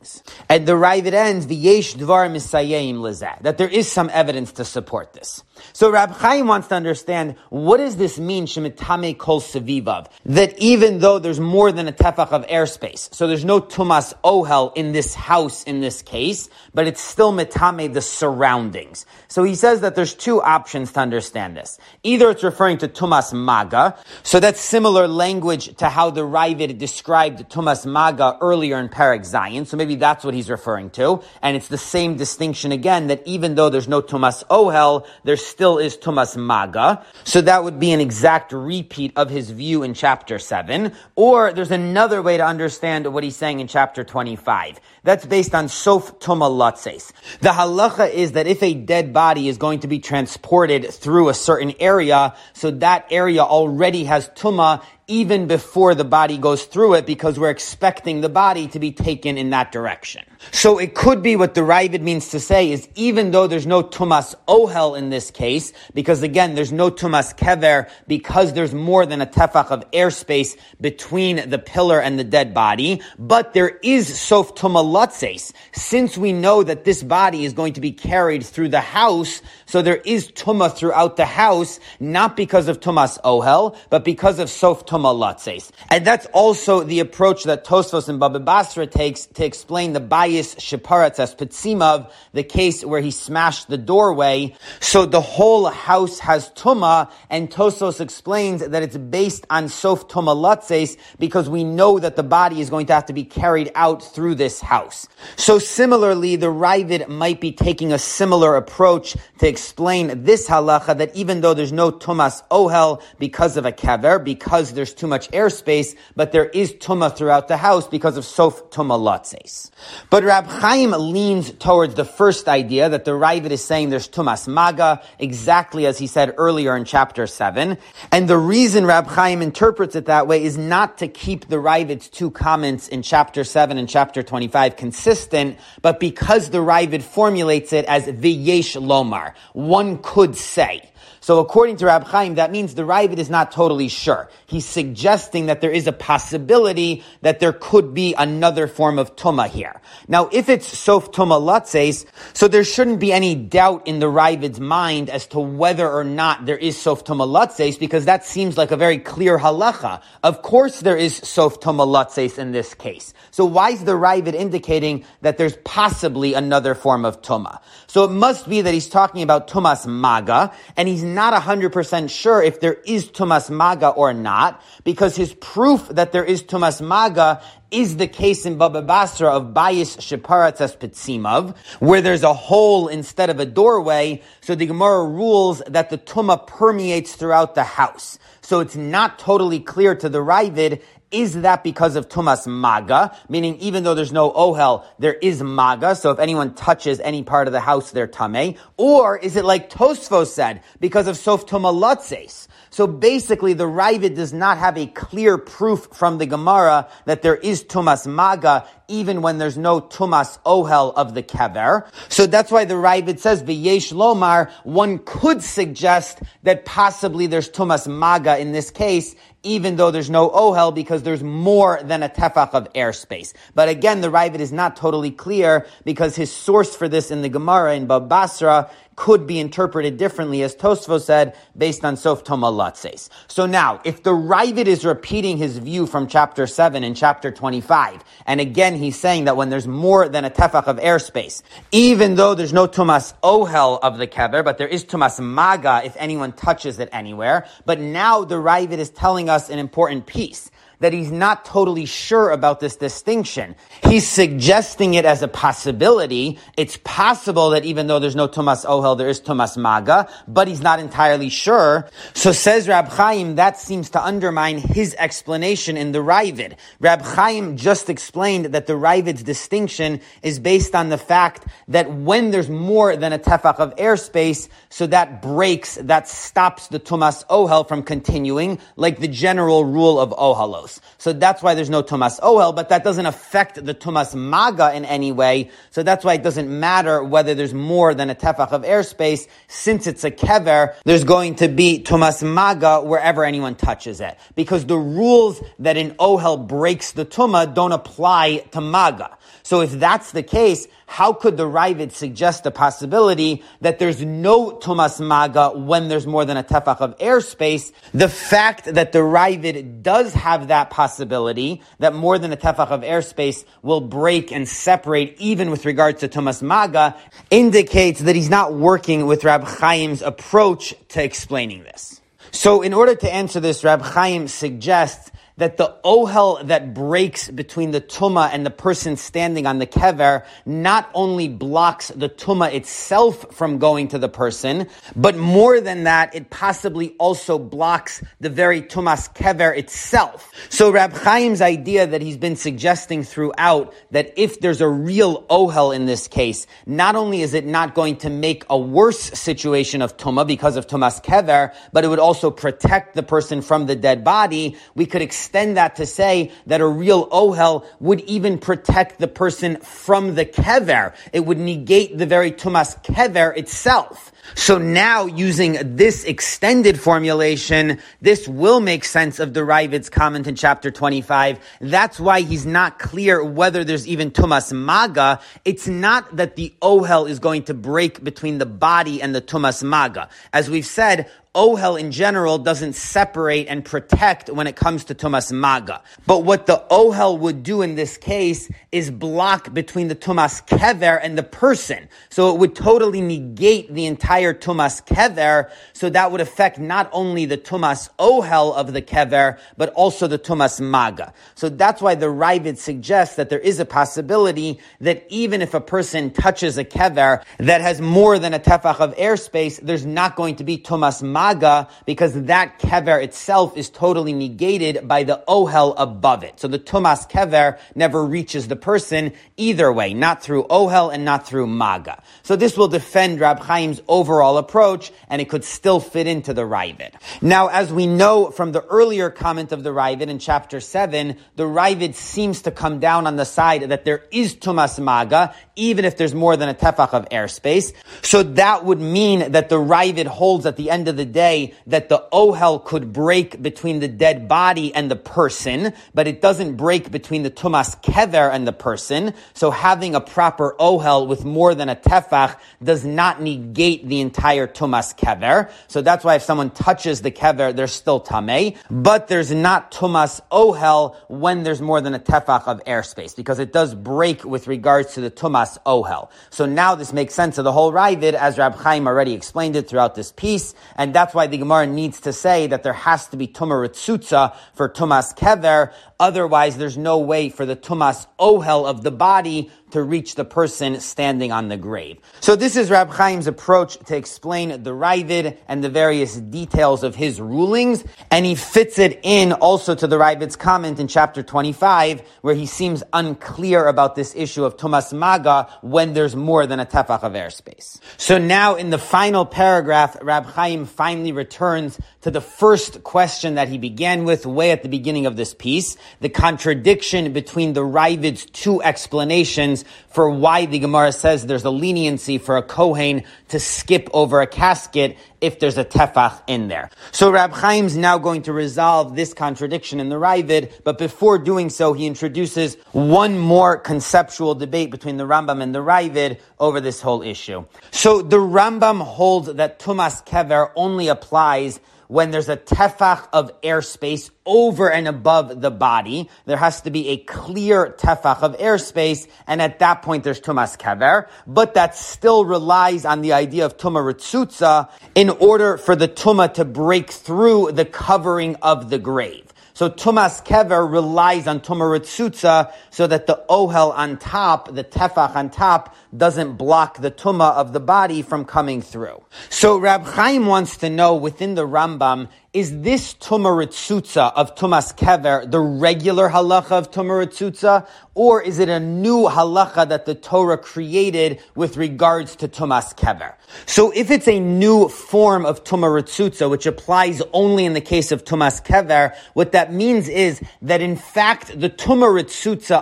surroundings. And the Ravid ends, "V'yesh dvar misayim lezeh," that there is some evidence to support this. So Rab Chaim wants to understand what does this mean, shemitame kol sevivav? That even though there's more than a tefach of airspace, so there's no tumas ohel in this house in this case, but it's still mitame the surroundings. So he says that there's two options to understand this. Either it's referring to tumas maga, so that's similar language to how the Ravid described tumas maga earlier in Perek Zayin, so maybe that's what he's referring to, and it's the same distinction again that even though there's no tumas ohel, there still is Tumas Maga. So that would be an exact repeat of his view in chapter 7. Or there's another way to understand what he's saying in chapter 25. That's based on Sof Tuma Latzes. The halacha is that if a dead body is going to be transported through a certain area, so that area already has Tuma, even before the body goes through it because we're expecting the body to be taken in that direction. So it could be what the Ravid means to say is even though there's no tumas ohel in this case, because again, there's no tumas kever because there's more than a tefach of airspace between the pillar and the dead body, but there is sof tumalatzes. Since we know that this body is going to be carried through the house, so there is tuma throughout the house, not because of tumas ohel, but because of sof tumalatzes. And that's also the approach that Tosfos and Baba Basra takes to explain the Bayis as Petzimav, the case where he smashed the doorway. So the whole house has tuma, and Tosfos explains that it's based on sof tumalatzes because we know that the body is going to have to be carried out through this house. So similarly, the Ravid might be taking a similar approach to explain this halacha that even though there's no tumas ohel because of a kever, because there's there's too much airspace, but there is tuma throughout the house because of sof tuma latzes. But Rab Chaim leans towards the first idea that the Ravid is saying there's tumas maga, exactly as he said earlier in chapter 7. And the reason Rab Chaim interprets it that way is not to keep the Ravid's two comments in chapter 7 and chapter 25 consistent, but because the Ravid formulates it as v'yesh lomar. One could say. So according to Rab Chaim, that means the Ravid is not totally sure. He's suggesting that there is a possibility that there could be another form of tuma here. Now, if it's sof tuma latzes, so there shouldn't be any doubt in the Ravid's mind as to whether or not there is sof tuma latzes, because that seems like a very clear halacha. Of course there is sof tuma latzes in this case. So why is the Ravid indicating that there's possibly another form of tuma? So it must be that he's talking about tumas maga, and he's not 100% sure if there is Tumas Maga or not, because his proof that there is Tumas Maga is the case in Baba Basra of Bayis Sheparatzas Petzimav, where there's a hole instead of a doorway. So the Gemara rules that the Tuma permeates throughout the house. So it's not totally clear to the Ravid is that because of Tumas Maga? Meaning, even though there's no Ohel, there is Maga, so if anyone touches any part of the house, they're Tame. Or is it like Tosfos said, because of Sof Tumalatzes? So basically, the Ravid does not have a clear proof from the Gemara that there is Tumas Maga, even when there's no Tumas Ohel of the Kever. So that's why the Ravid says, V'yesh Lomar, one could suggest that possibly there's Tumas Maga in this case, even though there's no ohel because there's more than a tefach of airspace. But again, the Ravid is not totally clear because his source for this in the Gemara in Babasra could be interpreted differently, as Tosfos said, based on Sof Tumalatzes. So now, if the Ravid is repeating his view from chapter 7 and chapter 25, and again he's saying that when there's more than a tefach of airspace, even though there's no Tumas Ohel of the Kever, but there is Tumas Maga if anyone touches it anywhere, but now the Ravid is telling us an important piece that he's not totally sure about this distinction. He's suggesting it as a possibility. It's possible that even though there's no Tumas Ohel, there is Tumas Maga, but he's not entirely sure. So says Rab Chaim, that seems to undermine his explanation in the Ravid. Rab Chaim just explained that the Ravid's distinction is based on the fact that when there's more than a tefach of airspace, so that breaks, that stops the Tumas Ohel from continuing, like the general rule of Ohalos. So that's why there's no Tumas Ohel, but that doesn't affect the Tumas Maga in any way. So that's why it doesn't matter whether there's more than a tefach of airspace. Since it's a kever, there's going to be Tumas Maga wherever anyone touches it. Because the rules that an Ohel breaks the Tuma don't apply to Maga. So if that's the case, how could the Ravid suggest the possibility that there's no Tumas Maga when there's more than a tefach of airspace? The fact that the Ravid does have that possibility, that more than a tefach of airspace will break and separate even with regards to Tumas Maga, indicates that he's not working with Rab Chaim's approach to explaining this. So in order to answer this, Rab Chaim suggests that the ohel that breaks between the tuma and the person standing on the kever not only blocks the tuma itself from going to the person, but more than that, it possibly also blocks the very tumas kever itself. So Rab Chaim's idea that he's been suggesting throughout that if there's a real ohel in this case, not only is it not going to make a worse situation of tuma because of tumas kever, but it would also protect the person from the dead body. We could extend that to say that a real ohel would even protect the person from the kever. It would negate the very tumas kever itself. So now using this extended formulation, this will make sense of the Ravid's comment in chapter 25. That's why he's not clear whether there's even Tumas Maga. It's not that the Ohel is going to break between the body and the Tumas Maga. As we've said, Ohel in general doesn't separate and protect when it comes to Tumas Maga. But what the Ohel would do in this case is block between the Tumas Kever and the person. So it would totally negate the entire Tumas Kever. So that would affect not only the Tumas Ohel of the Kever, but also the Tumas Maga. So that's why the Ravid suggests that there is a possibility that even if a person touches a Kever that has more than a Tefach of airspace, there's not going to be Tumas Maga because that kever itself is totally negated by the ohel above it. So the tumas kever never reaches the person either way, not through ohel and not through maga. So this will defend Rab Chaim's overall approach and it could still fit into the Ravid. Now, as we know from the earlier comment of the Ravid in chapter 7, the Ravid seems to come down on the side that there is tumas maga, even if there's more than a tefach of airspace. So that would mean that the Ravid holds at the end of the day that the ohel could break between the dead body and the person, but it doesn't break between the tumas kever and the person. So having a proper ohel with more than a tefach does not negate the entire tumas kever. So that's why if someone touches the kever, they're still tamei. But there's not tumas ohel when there's more than a tefach of airspace because it does break with regards to the tumas ohel. So now this makes sense of the whole Ravid as Rab Chaim already explained it throughout this piece. And that's why the Gemara needs to say that there has to be tumah ritzutza for tumas kever. Otherwise, there's no way for the tumas ohel of the body to reach the person standing on the grave. So this is Rab Chaim's approach to explain the Ravid and the various details of his rulings, and he fits it in also to the Ravid's comment in chapter 25, where he seems unclear about this issue of Tumas Maga when there's more than a tefach of airspace. So now in the final paragraph, Rab Chaim finally returns to the first question that he began with way at the beginning of this piece, the contradiction between the Ravid's two explanations for why the Gemara says there's a leniency for a Kohen to skip over a casket if there's a tefach in there. So Rab Chaim's now going to resolve this contradiction in the Ravid, but before doing so, he introduces one more conceptual debate between the Rambam and the Ravid over this whole issue. So the Rambam holds that Tumas Kever only applies when there's a tefach of airspace over and above the body. There has to be a clear tefach of airspace, and at that point there's tumas kever. But that still relies on the idea of tuma ritzutza in order for the tuma to break through the covering of the grave. So Tumas Kever relies on Tumah so that the Ohel on top, the Tefach on top, doesn't block the Tumah of the body from coming through. So Rab Chaim wants to know within the Rambam, is this Tumah of Tumas Kever the regular halacha of Tumah or is it a new halacha that the Torah created with regards to Tumas Kever? So if it's a new form of Tumah which applies only in the case of Tumas Kever, what that means is that in fact the Tumah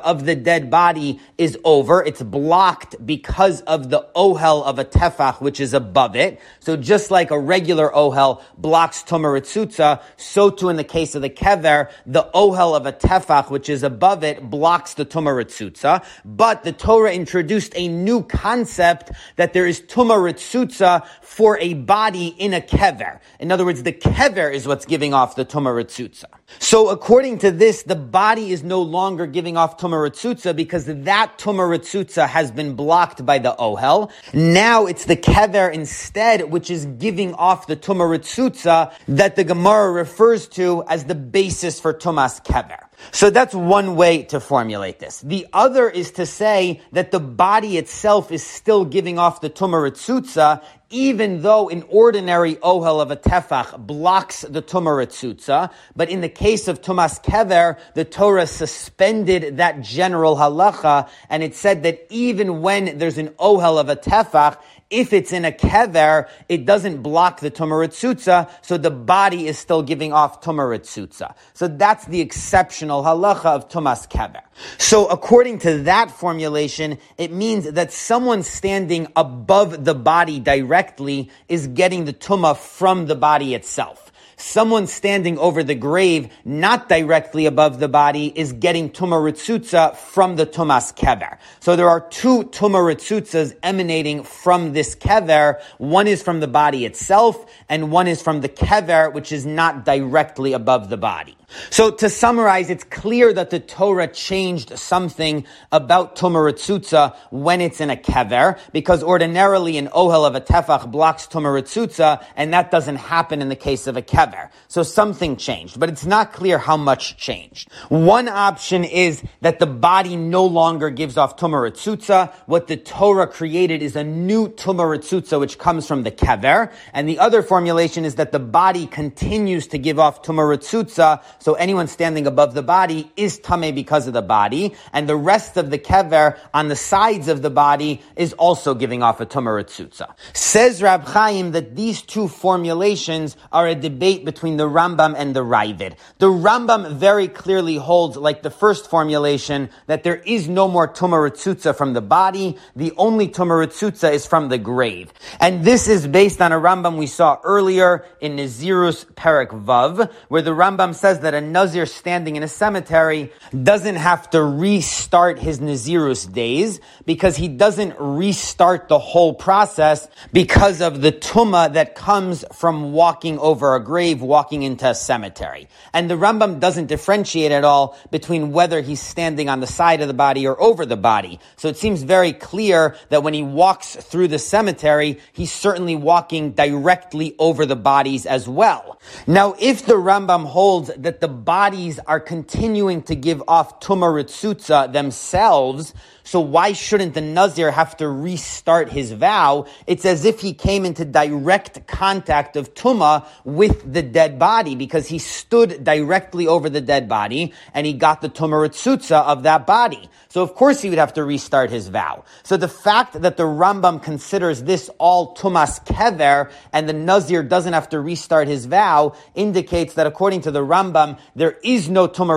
of the dead body is over. It's blocked because of the ohel of a tefach, which is above it. So just like a regular ohel blocks Tumah Ritzutza, so too in the case of the kever, the ohel of a tefach, which is above it, blocks the Tumah Ritzutza. But the Torah introduced a new concept that there is Tumah Ritzutza for a body in a kever. In other words, the kever is what's giving off the Tumah Ritzutza. So according to this, the body is no longer giving off tumaritzutza because that tumaritzutza has been blocked by the Ohel. Now it's the kever instead, which is giving off the tumaritzutza that the Gemara refers to as the basis for Tumas Kever. So that's one way to formulate this. The other is to say that the body itself is still giving off the ritzutza, even though an ordinary ohel of a tefach blocks the ritzutza. But in the case of tumas kever, the Torah suspended that general halacha, and it said that even when there's an ohel of a tefach, if it's in a kever, it doesn't block the tumaritzutza, so the body is still giving off tumaritzutza. So that's the exceptional halacha of tumas kever. So according to that formulation, it means that someone standing above the body directly is getting the tumah from the body itself someone standing over the grave, not directly above the body, is getting Tumah Ritzutza from the Tumas Kever. So there are two Tumah Ritzutzas emanating from this Kever. One is from the body itself, and one is from the Kever, which is not directly above the body. So to summarize, it's clear that the Torah changed something about Tumah Ritzutza when it's in a kever, because ordinarily an ohel of a tefach blocks Tumah Ritzutza, and that doesn't happen in the case of a kever. So something changed, but it's not clear how much changed. One option is that the body no longer gives off Tumah Ritzutza. What the Torah created is a new Tumah Ritzutza, which comes from the kever, and the other formulation is that the body continues to give off Tumah Ritzutza, so anyone standing above the body is tame because of the body, and the rest of the kever on the sides of the body is also giving off a tumah ritzutza. Says Rab Chaim that these two formulations are a debate between the Rambam and the Ravid. The Rambam very clearly holds, like the first formulation, that there is no more tumah ritzutza from the body. The only tumah ritzutza is from the grave, and this is based on a Rambam we saw earlier in Nazirus Perek Vav, where the Rambam says that that a Nazir standing in a cemetery doesn't have to restart his Nazirus days because he doesn't restart the whole process because of the tuma that comes from walking over a grave, walking into a cemetery. And the Rambam doesn't differentiate at all between whether he's standing on the side of the body or over the body. So it seems very clear that when he walks through the cemetery, he's certainly walking directly over the bodies as well. Now, if the Rambam holds that the bodies are continuing to give off Tumah themselves, so why shouldn't the Nazir have to restart his vow? It's as if he came into direct contact of Tuma with the dead body because he stood directly over the dead body and he got the Tuma of that body. So of course he would have to restart his vow. So the fact that the Rambam considers this all Tumas Kever and the Nazir doesn't have to restart his vow indicates that according to the Rambam, there is no Tuma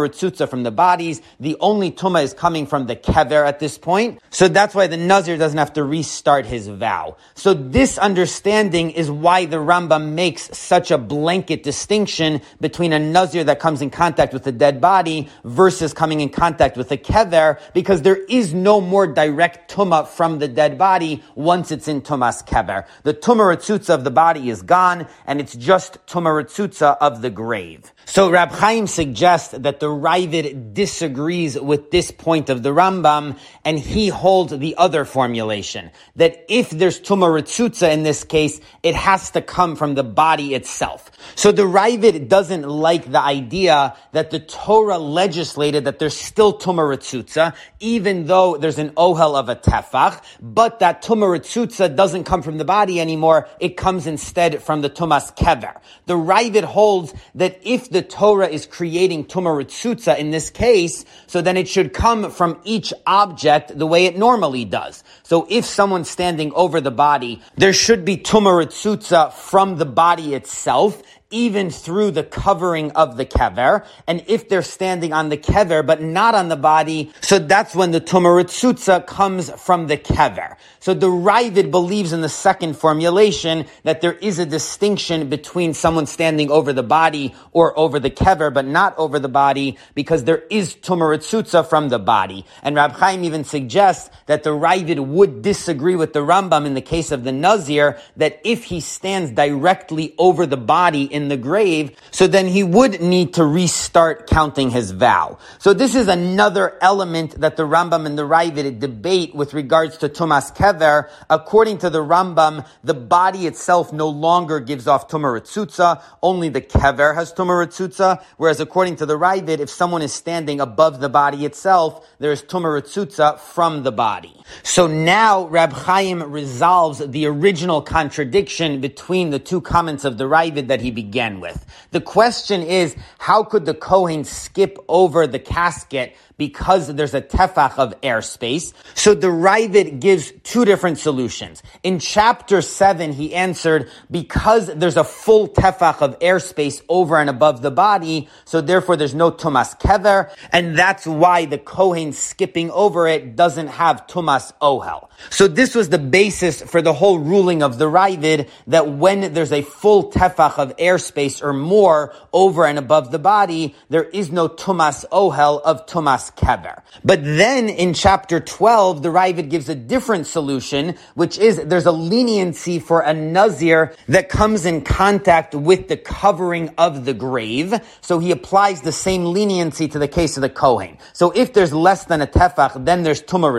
from the bodies. The only Tuma is coming from the Kever at this point. So that's why the Nazir doesn't have to restart his vow. So this understanding is why the Rambam makes such a blanket distinction between a Nazir that comes in contact with a dead body versus coming in contact with a Kever because there is no more direct tuma from the dead body once it's in tumas Kever. The tumah of the body is gone, and it's just tumah of the grave. So Rab Chaim suggests that the Ravid disagrees with this point of the Rambam, and he holds the other formulation, that if there's Tumah Ritzutza in this case, it has to come from the body itself. So the Ravid doesn't like the idea that the Torah legislated that there's still Tumah Ritzutza, even though there's an Ohel of a Tefach, but that Tumah Ritzutza doesn't come from the body anymore, it comes instead from the Tumas Kever. The Ravid holds that if the Torah is creating Tumah in this case, so then it should come from each object the way it normally does. So if someone's standing over the body, there should be Tumah from the body itself, even through the covering of the kever. And if they're standing on the kever, but not on the body, so that's when the tumaritzutza comes from the kever. So the Ravid believes in the second formulation that there is a distinction between someone standing over the body or over the kever, but not over the body, because there is tumaritzutza from the body. And Rab Chaim even suggests that the Ravid would disagree with the Rambam in the case of the Nazir, that if he stands directly over the body in in the grave, so then he would need to restart counting his vow. So this is another element that the Rambam and the Ravid debate with regards to Tumas Kever. According to the Rambam, the body itself no longer gives off Tumah only the Kever has Tumah whereas according to the Ravid, if someone is standing above the body itself, there is Tumah from the body. So now Rab Chaim resolves the original contradiction between the two comments of the Ravid that he began with. The question is, how could the Kohen skip over the casket because there's a tefach of airspace. So the Ravid gives two different solutions. In chapter 7, he answered, because there's a full tefach of airspace over and above the body, so therefore there's no tumas kever, and that's why the Kohen skipping over it doesn't have tumas ohel. So this was the basis for the whole ruling of the Ravid, that when there's a full tefach of airspace or more over and above the body, there is no tumas ohel of tumas kever. But then in chapter 12, the Ravid gives a different solution, which is there's a leniency for a Nazir that comes in contact with the covering of the grave. So he applies the same leniency to the case of the Kohen. So if there's less than a tefach, then there's tumah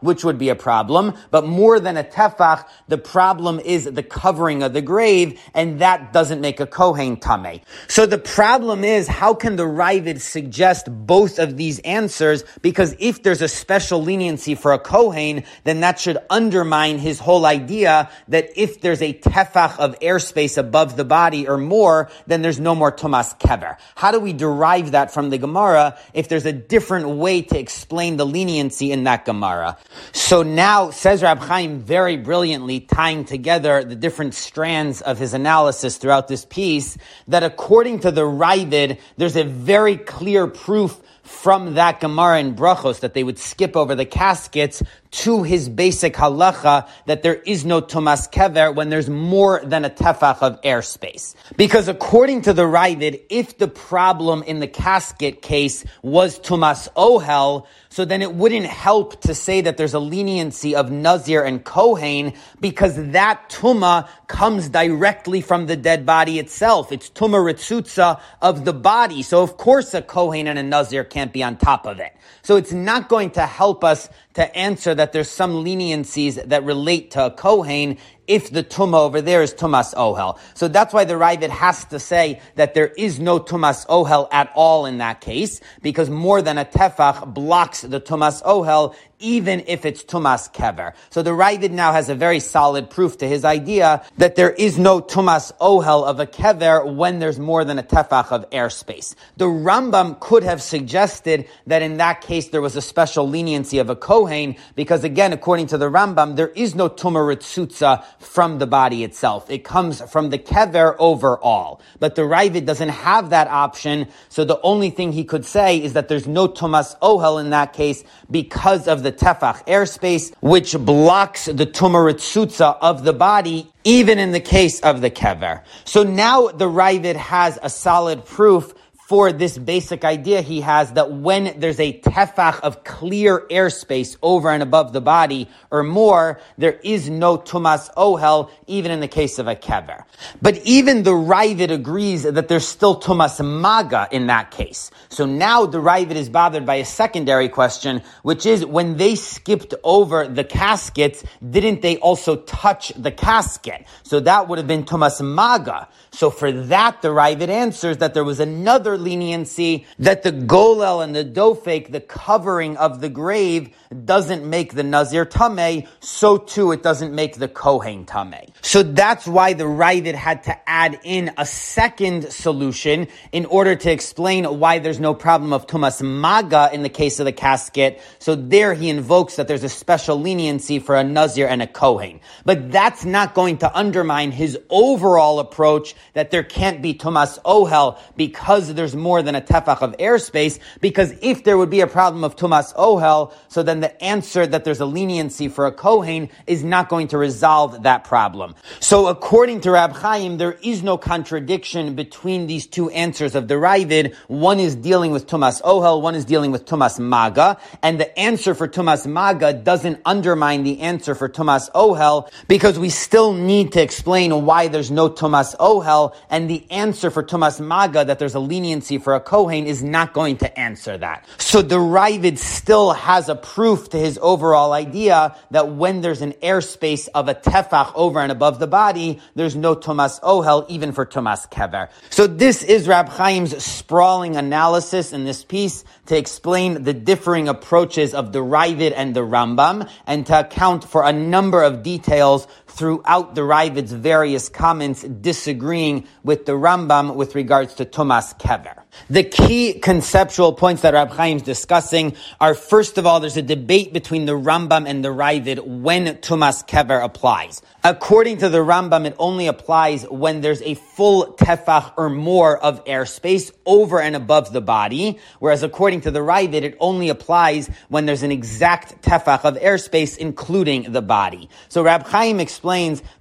which would be a problem. But more than a tefach, the problem is the covering of the grave, and that doesn't make a Kohen tame. So the problem is, how can the Ravid suggest both of these these answers because if there's a special leniency for a Kohen, then that should undermine his whole idea that if there's a tefach of airspace above the body or more, then there's no more Tumas Kever. How do we derive that from the Gemara if there's a different way to explain the leniency in that Gemara? So now, says Rab Chaim very brilliantly, tying together the different strands of his analysis throughout this piece, that according to the Ravid, there's a very clear proof from that Gemara in Brachos that they would skip over the caskets to his basic halacha that there is no tumas kever when there's more than a tefach of airspace. Because according to the Ravid, if the problem in the casket case was Tumas ohel, so then it wouldn't help to say that there's a leniency of Nazir and Kohen because that tuma comes directly from the dead body itself. It's tuma ritzutza of the body. So of course a Kohen and a Nazir can't be on top of it. So it's not going to help us to answer that there's some leniencies that relate to a Kohen if the tuma over there is tumas ohel. So that's why the Ravid has to say that there is no tumas ohel at all in that case, because more than a tefach blocks the tumas ohel even if it's tumas kever. So the Ravid now has a very solid proof to his idea that there is no tumas ohel of a kever when there's more than a tefach of airspace. The Rambam could have suggested that in that case there was a special leniency of a kohen because again, according to the Rambam, there is no tumah tumaritzutza from the body itself. It comes from the kever overall. But the Ravid doesn't have that option, so the only thing he could say is that there's no tumas ohel in that case because of the tefach airspace, which blocks the tumaritzutza of the body, even in the case of the kever. So now the Ravid has a solid proof for this basic idea he has that when there's a tefach of clear airspace over and above the body or more, there is no tumas ohel, even in the case of a kever. But even the Ravid agrees that there's still tumas maga in that case. So now the Ravid is bothered by a secondary question, which is when they skipped over the caskets, didn't they also touch the casket? So that would have been tumas maga. So for that, the Ravid answers that there was another leniency that the golel and the dofek, the covering of the grave, doesn't make the Nazir Tameh, so too it doesn't make the Kohen Tameh. So that's why the Ravid had to add in a second solution in order to explain why there's no problem of Tumas Maga in the case of the casket. So there he invokes that there's a special leniency for a Nazir and a Kohen. But that's not going to undermine his overall approach that there can't be Tumas Ohel because there's more than a tefach of airspace, because if there would be a problem of Tumas Ohel, so then the answer that there's a leniency for a Kohen is not going to resolve that problem. So according to Rab Chaim, there is no contradiction between these two answers of the Ravid. One is dealing with Tumas Ohel, one is dealing with Tumas Maga, and the answer for Tumas Maga doesn't undermine the answer for Tumas Ohel, because we still need to explain why there's no Tumas Ohel, and the answer for Tumas Maga, that there's a leniency for a Kohen, is not going to answer that. So the Ravid still has a proof proof to his overall idea that when there's an airspace of a tefach over and above the body, there's no Tumas Ohel, even for Tumas Kever. So this is Rab Chaim's sprawling analysis in this piece to explain the differing approaches of the Ravid and the Rambam, and to account for a number of details throughout the Ravid's various comments disagreeing with the Rambam with regards to Tumas Kever. The key conceptual points that Rab Chaim is discussing are first of all, there's a debate between the Rambam and the Ravid when Tumas Kever applies. According to the Rambam, it only applies when there's a full tefach or more of airspace over and above the body, whereas according to the Ravid, it only applies when there's an exact tefach of airspace, including the body. So Rab Chaim explains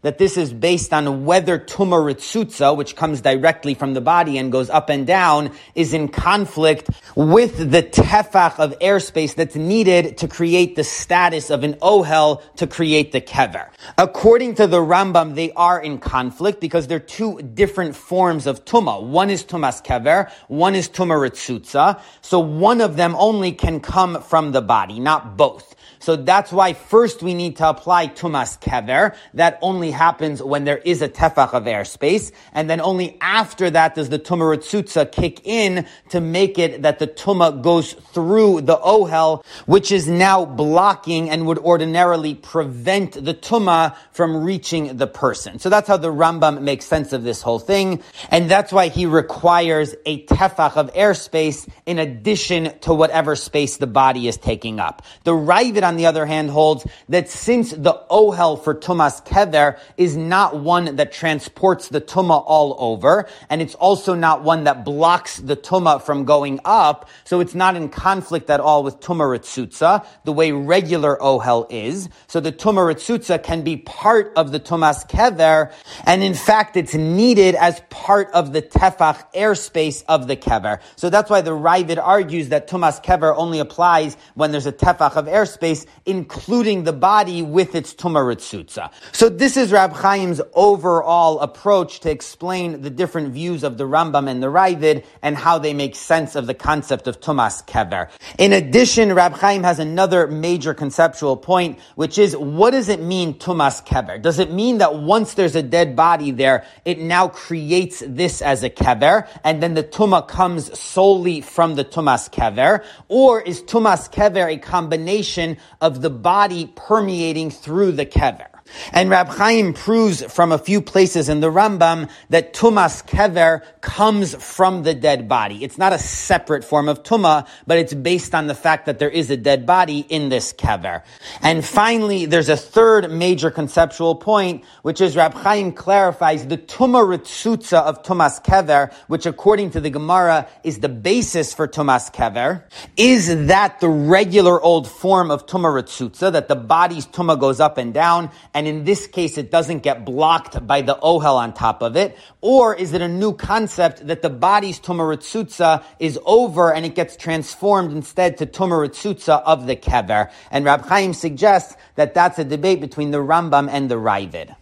that this is based on whether tuma ritzutza, which comes directly from the body and goes up and down, is in conflict with the tefach of airspace that's needed to create the status of an ohel to create the kever. According to the Rambam, they are in conflict because they're two different forms of tuma. One is tumas kever, one is ritzutza. So one of them only can come from the body, not both. So that's why first we need to apply tumas kever. That only happens when there is a tefach of airspace. And then only after that does the tumah kick in to make it that the tuma goes through the ohel, which is now blocking and would ordinarily prevent the tuma from reaching the person. So that's how the Rambam makes sense of this whole thing. And that's why he requires a tefach of airspace in addition to whatever space the body is taking up. The Ravid on the other hand, holds that since the ohel for Tumas tumas kever is not one that transports the tuma all over, and it's also not one that blocks the tuma from going up, so it's not in conflict at all with tuma ritzutza, the way regular ohel is. So the tuma ritzutza can be part of the tumas kever, and in fact it's needed as part of the tefach airspace of the kever. So that's why the Ravid argues that tumas kever only applies when there's a tefach of airspace, including the body with its tuma ritzutza. So this is Rab Chaim's overall approach to explain the different views of the Rambam and the Ravid and how they make sense of the concept of tumas kever. In addition, Rab Chaim has another major conceptual point, which is what does it mean tumas kever? Does it mean that once there's a dead body there, it now creates this as a kever, and then the tuma comes solely from the tumas kever, or is tumas kever a combination of the body permeating through the kever? And Rab Chaim proves from a few places in the Rambam that tumas kever comes from the dead body. It's not a separate form of tuma, but it's based on the fact that there is a dead body in this kever. And finally, there's a third major conceptual point, which is Rab Chaim clarifies the tuma ritzutza of tumas kever, which according to the Gemara is the basis for tumas kever. Is that the regular old form of tuma ritzutza, that the body's tuma goes up and down, and in this case it doesn't get blocked by the ohel on top of it? Or is it a new concept that the body's tumaritzutza is over and it gets transformed instead to tumaritzutza of the kever? And Rab Chaim suggests that that's a debate between the Rambam and the Ravid.